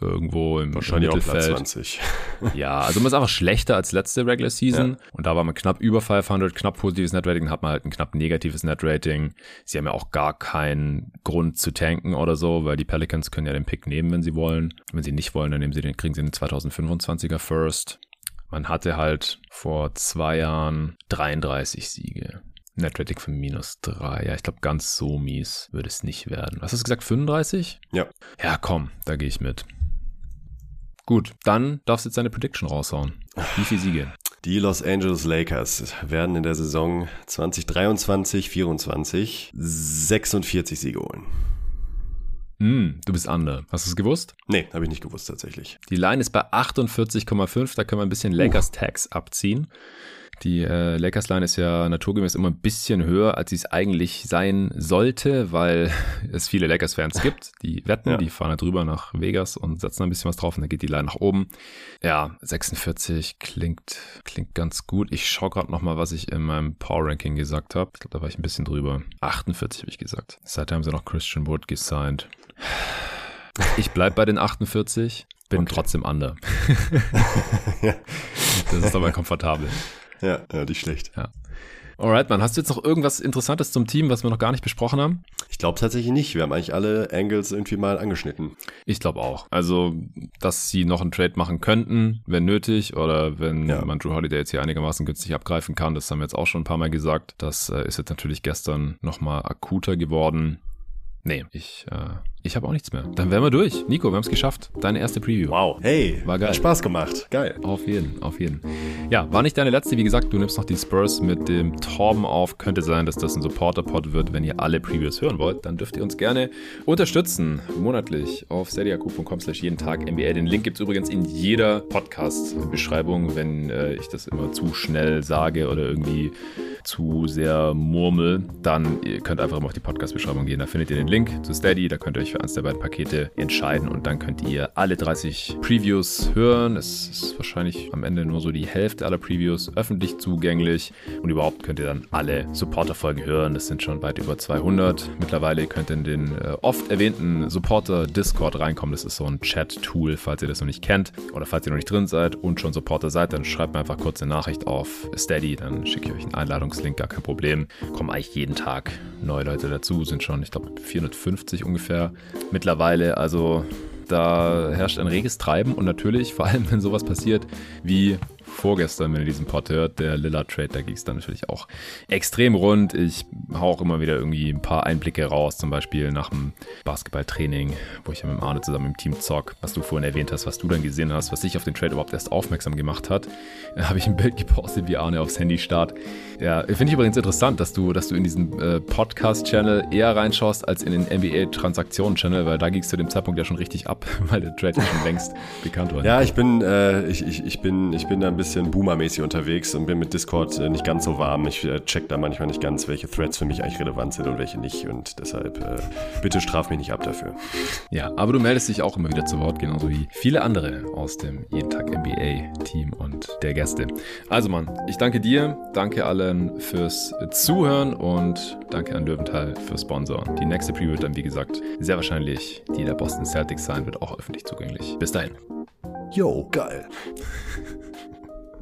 irgendwo im, Wahrscheinlich Mittelfeld. Auch Platz 20. ja, also man ist einfach schlechter als letzte Regular Season ja. und da war man knapp über 500, knapp positives Netrating, hat man halt ein knapp negatives Netrating. Sie haben ja auch gar keinen Grund zu tanken oder so, weil die Pelicans können ja den Pick nehmen, wenn sie wollen. Wenn sie nicht wollen, dann nehmen sie den, kriegen sie den 2025er First. Man hatte halt vor zwei Jahren 33 Siege. Netrating von minus 3. Ja, ich glaube, ganz so mies würde es nicht werden. Was hast du gesagt, 35? Ja. Ja, komm, da gehe ich mit. Gut, dann darfst du jetzt deine Prediction raushauen. Wie viele Siege? Die Los Angeles Lakers werden in der Saison 2023-24 46 Siege holen. Mm, du bist under. Hast du es gewusst? Nee, habe ich nicht gewusst tatsächlich. Die Line ist bei 48,5, da können wir ein bisschen Lakers Tax abziehen. Die äh, Lakers-Line ist ja naturgemäß immer ein bisschen höher, als sie es eigentlich sein sollte, weil (laughs) es viele Lakers-Fans gibt, die wetten, ja. die fahren da drüber nach Vegas und setzen ein bisschen was drauf und dann geht die Line nach oben. Ja, 46 klingt, klingt ganz gut. Ich schaue gerade nochmal, was ich in meinem Power-Ranking gesagt habe. Ich glaube, da war ich ein bisschen drüber. 48 habe ich gesagt. Seitdem haben sie noch Christian Wood gesigned. Ich bleib bei den 48, bin okay. trotzdem under. ja. (laughs) Das ist aber komfortabel. Ja, ja, nicht schlecht. Ja. Alright, man. Hast du jetzt noch irgendwas Interessantes zum Team, was wir noch gar nicht besprochen haben? Ich glaube tatsächlich nicht. Wir haben eigentlich alle Angles irgendwie mal angeschnitten. Ich glaube auch. Also, dass sie noch einen Trade machen könnten, wenn nötig, oder wenn ja. man Drew Holiday jetzt hier einigermaßen günstig abgreifen kann. Das haben wir jetzt auch schon ein paar Mal gesagt. Das äh, ist jetzt natürlich gestern nochmal akuter geworden. Nee, ich, äh, ich habe auch nichts mehr. Dann wären wir durch. Nico, wir haben es geschafft. Deine erste Preview. Wow. Hey, war geil. Hat Spaß gemacht. Geil. Auf jeden, auf jeden. Ja, war nicht deine letzte. Wie gesagt, du nimmst noch die Spurs mit dem Torben auf. Könnte sein, dass das ein Supporter-Pod wird. Wenn ihr alle Previews hören wollt, dann dürft ihr uns gerne unterstützen. Monatlich auf steadyhq.com slash jeden Tag NBA. Den Link gibt es übrigens in jeder Podcast-Beschreibung, wenn äh, ich das immer zu schnell sage oder irgendwie zu sehr murmel, dann ihr könnt einfach mal auf die Podcast-Beschreibung gehen. Da findet ihr den Link zu Steady. Da könnt ihr euch für eins der beiden Pakete entscheiden und dann könnt ihr alle 30 Previews hören. Es ist wahrscheinlich am Ende nur so die Hälfte aller Previews öffentlich zugänglich und überhaupt könnt ihr dann alle Supporter-Folgen hören. Das sind schon weit über 200. Mittlerweile könnt ihr in den äh, oft erwähnten Supporter-Discord reinkommen. Das ist so ein Chat-Tool, falls ihr das noch nicht kennt oder falls ihr noch nicht drin seid und schon Supporter seid, dann schreibt mir einfach kurz eine Nachricht auf Steady, dann schicke ich euch einen Einladungslink, gar kein Problem. Kommen eigentlich jeden Tag neue Leute dazu, sind schon, ich glaube, 450 ungefähr mittlerweile. Also da herrscht ein reges Treiben und natürlich, vor allem wenn sowas passiert wie vorgestern, wenn ihr diesen Pod hört, der Lilla-Trade, da ging es dann natürlich auch extrem rund. Ich hau auch immer wieder irgendwie ein paar Einblicke raus, zum Beispiel nach dem Basketballtraining, wo ich ja mit Arne zusammen im Team zock, was du vorhin erwähnt hast, was du dann gesehen hast, was sich auf den Trade überhaupt erst aufmerksam gemacht hat. Da habe ich ein Bild gepostet, wie Arne aufs Handy starrt. Ja, finde ich übrigens interessant, dass du, dass du in diesen äh, Podcast-Channel eher reinschaust als in den NBA-Transaktionen-Channel, weil da ging es zu dem Zeitpunkt ja schon richtig ab, (laughs) weil der Trade schon längst bekannt war. Ja, ich bin, äh, ich, ich, ich, bin, ich bin da ein bisschen Boomer-mäßig unterwegs und bin mit Discord äh, nicht ganz so warm. Ich äh, check da manchmal nicht ganz, welche Threads für mich eigentlich relevant sind und welche nicht. Und deshalb äh, bitte straf mich nicht ab dafür. Ja, aber du meldest dich auch immer wieder zu Wort, genauso wie viele andere aus dem Jeden Tag NBA-Team und der Gäste. Also Mann, ich danke dir, danke allen fürs Zuhören und danke an Löwenthal fürs Sponsoren. Die nächste Preview wird dann, wie gesagt, sehr wahrscheinlich die der Boston Celtics sein, wird auch öffentlich zugänglich. Bis dahin. Yo, geil.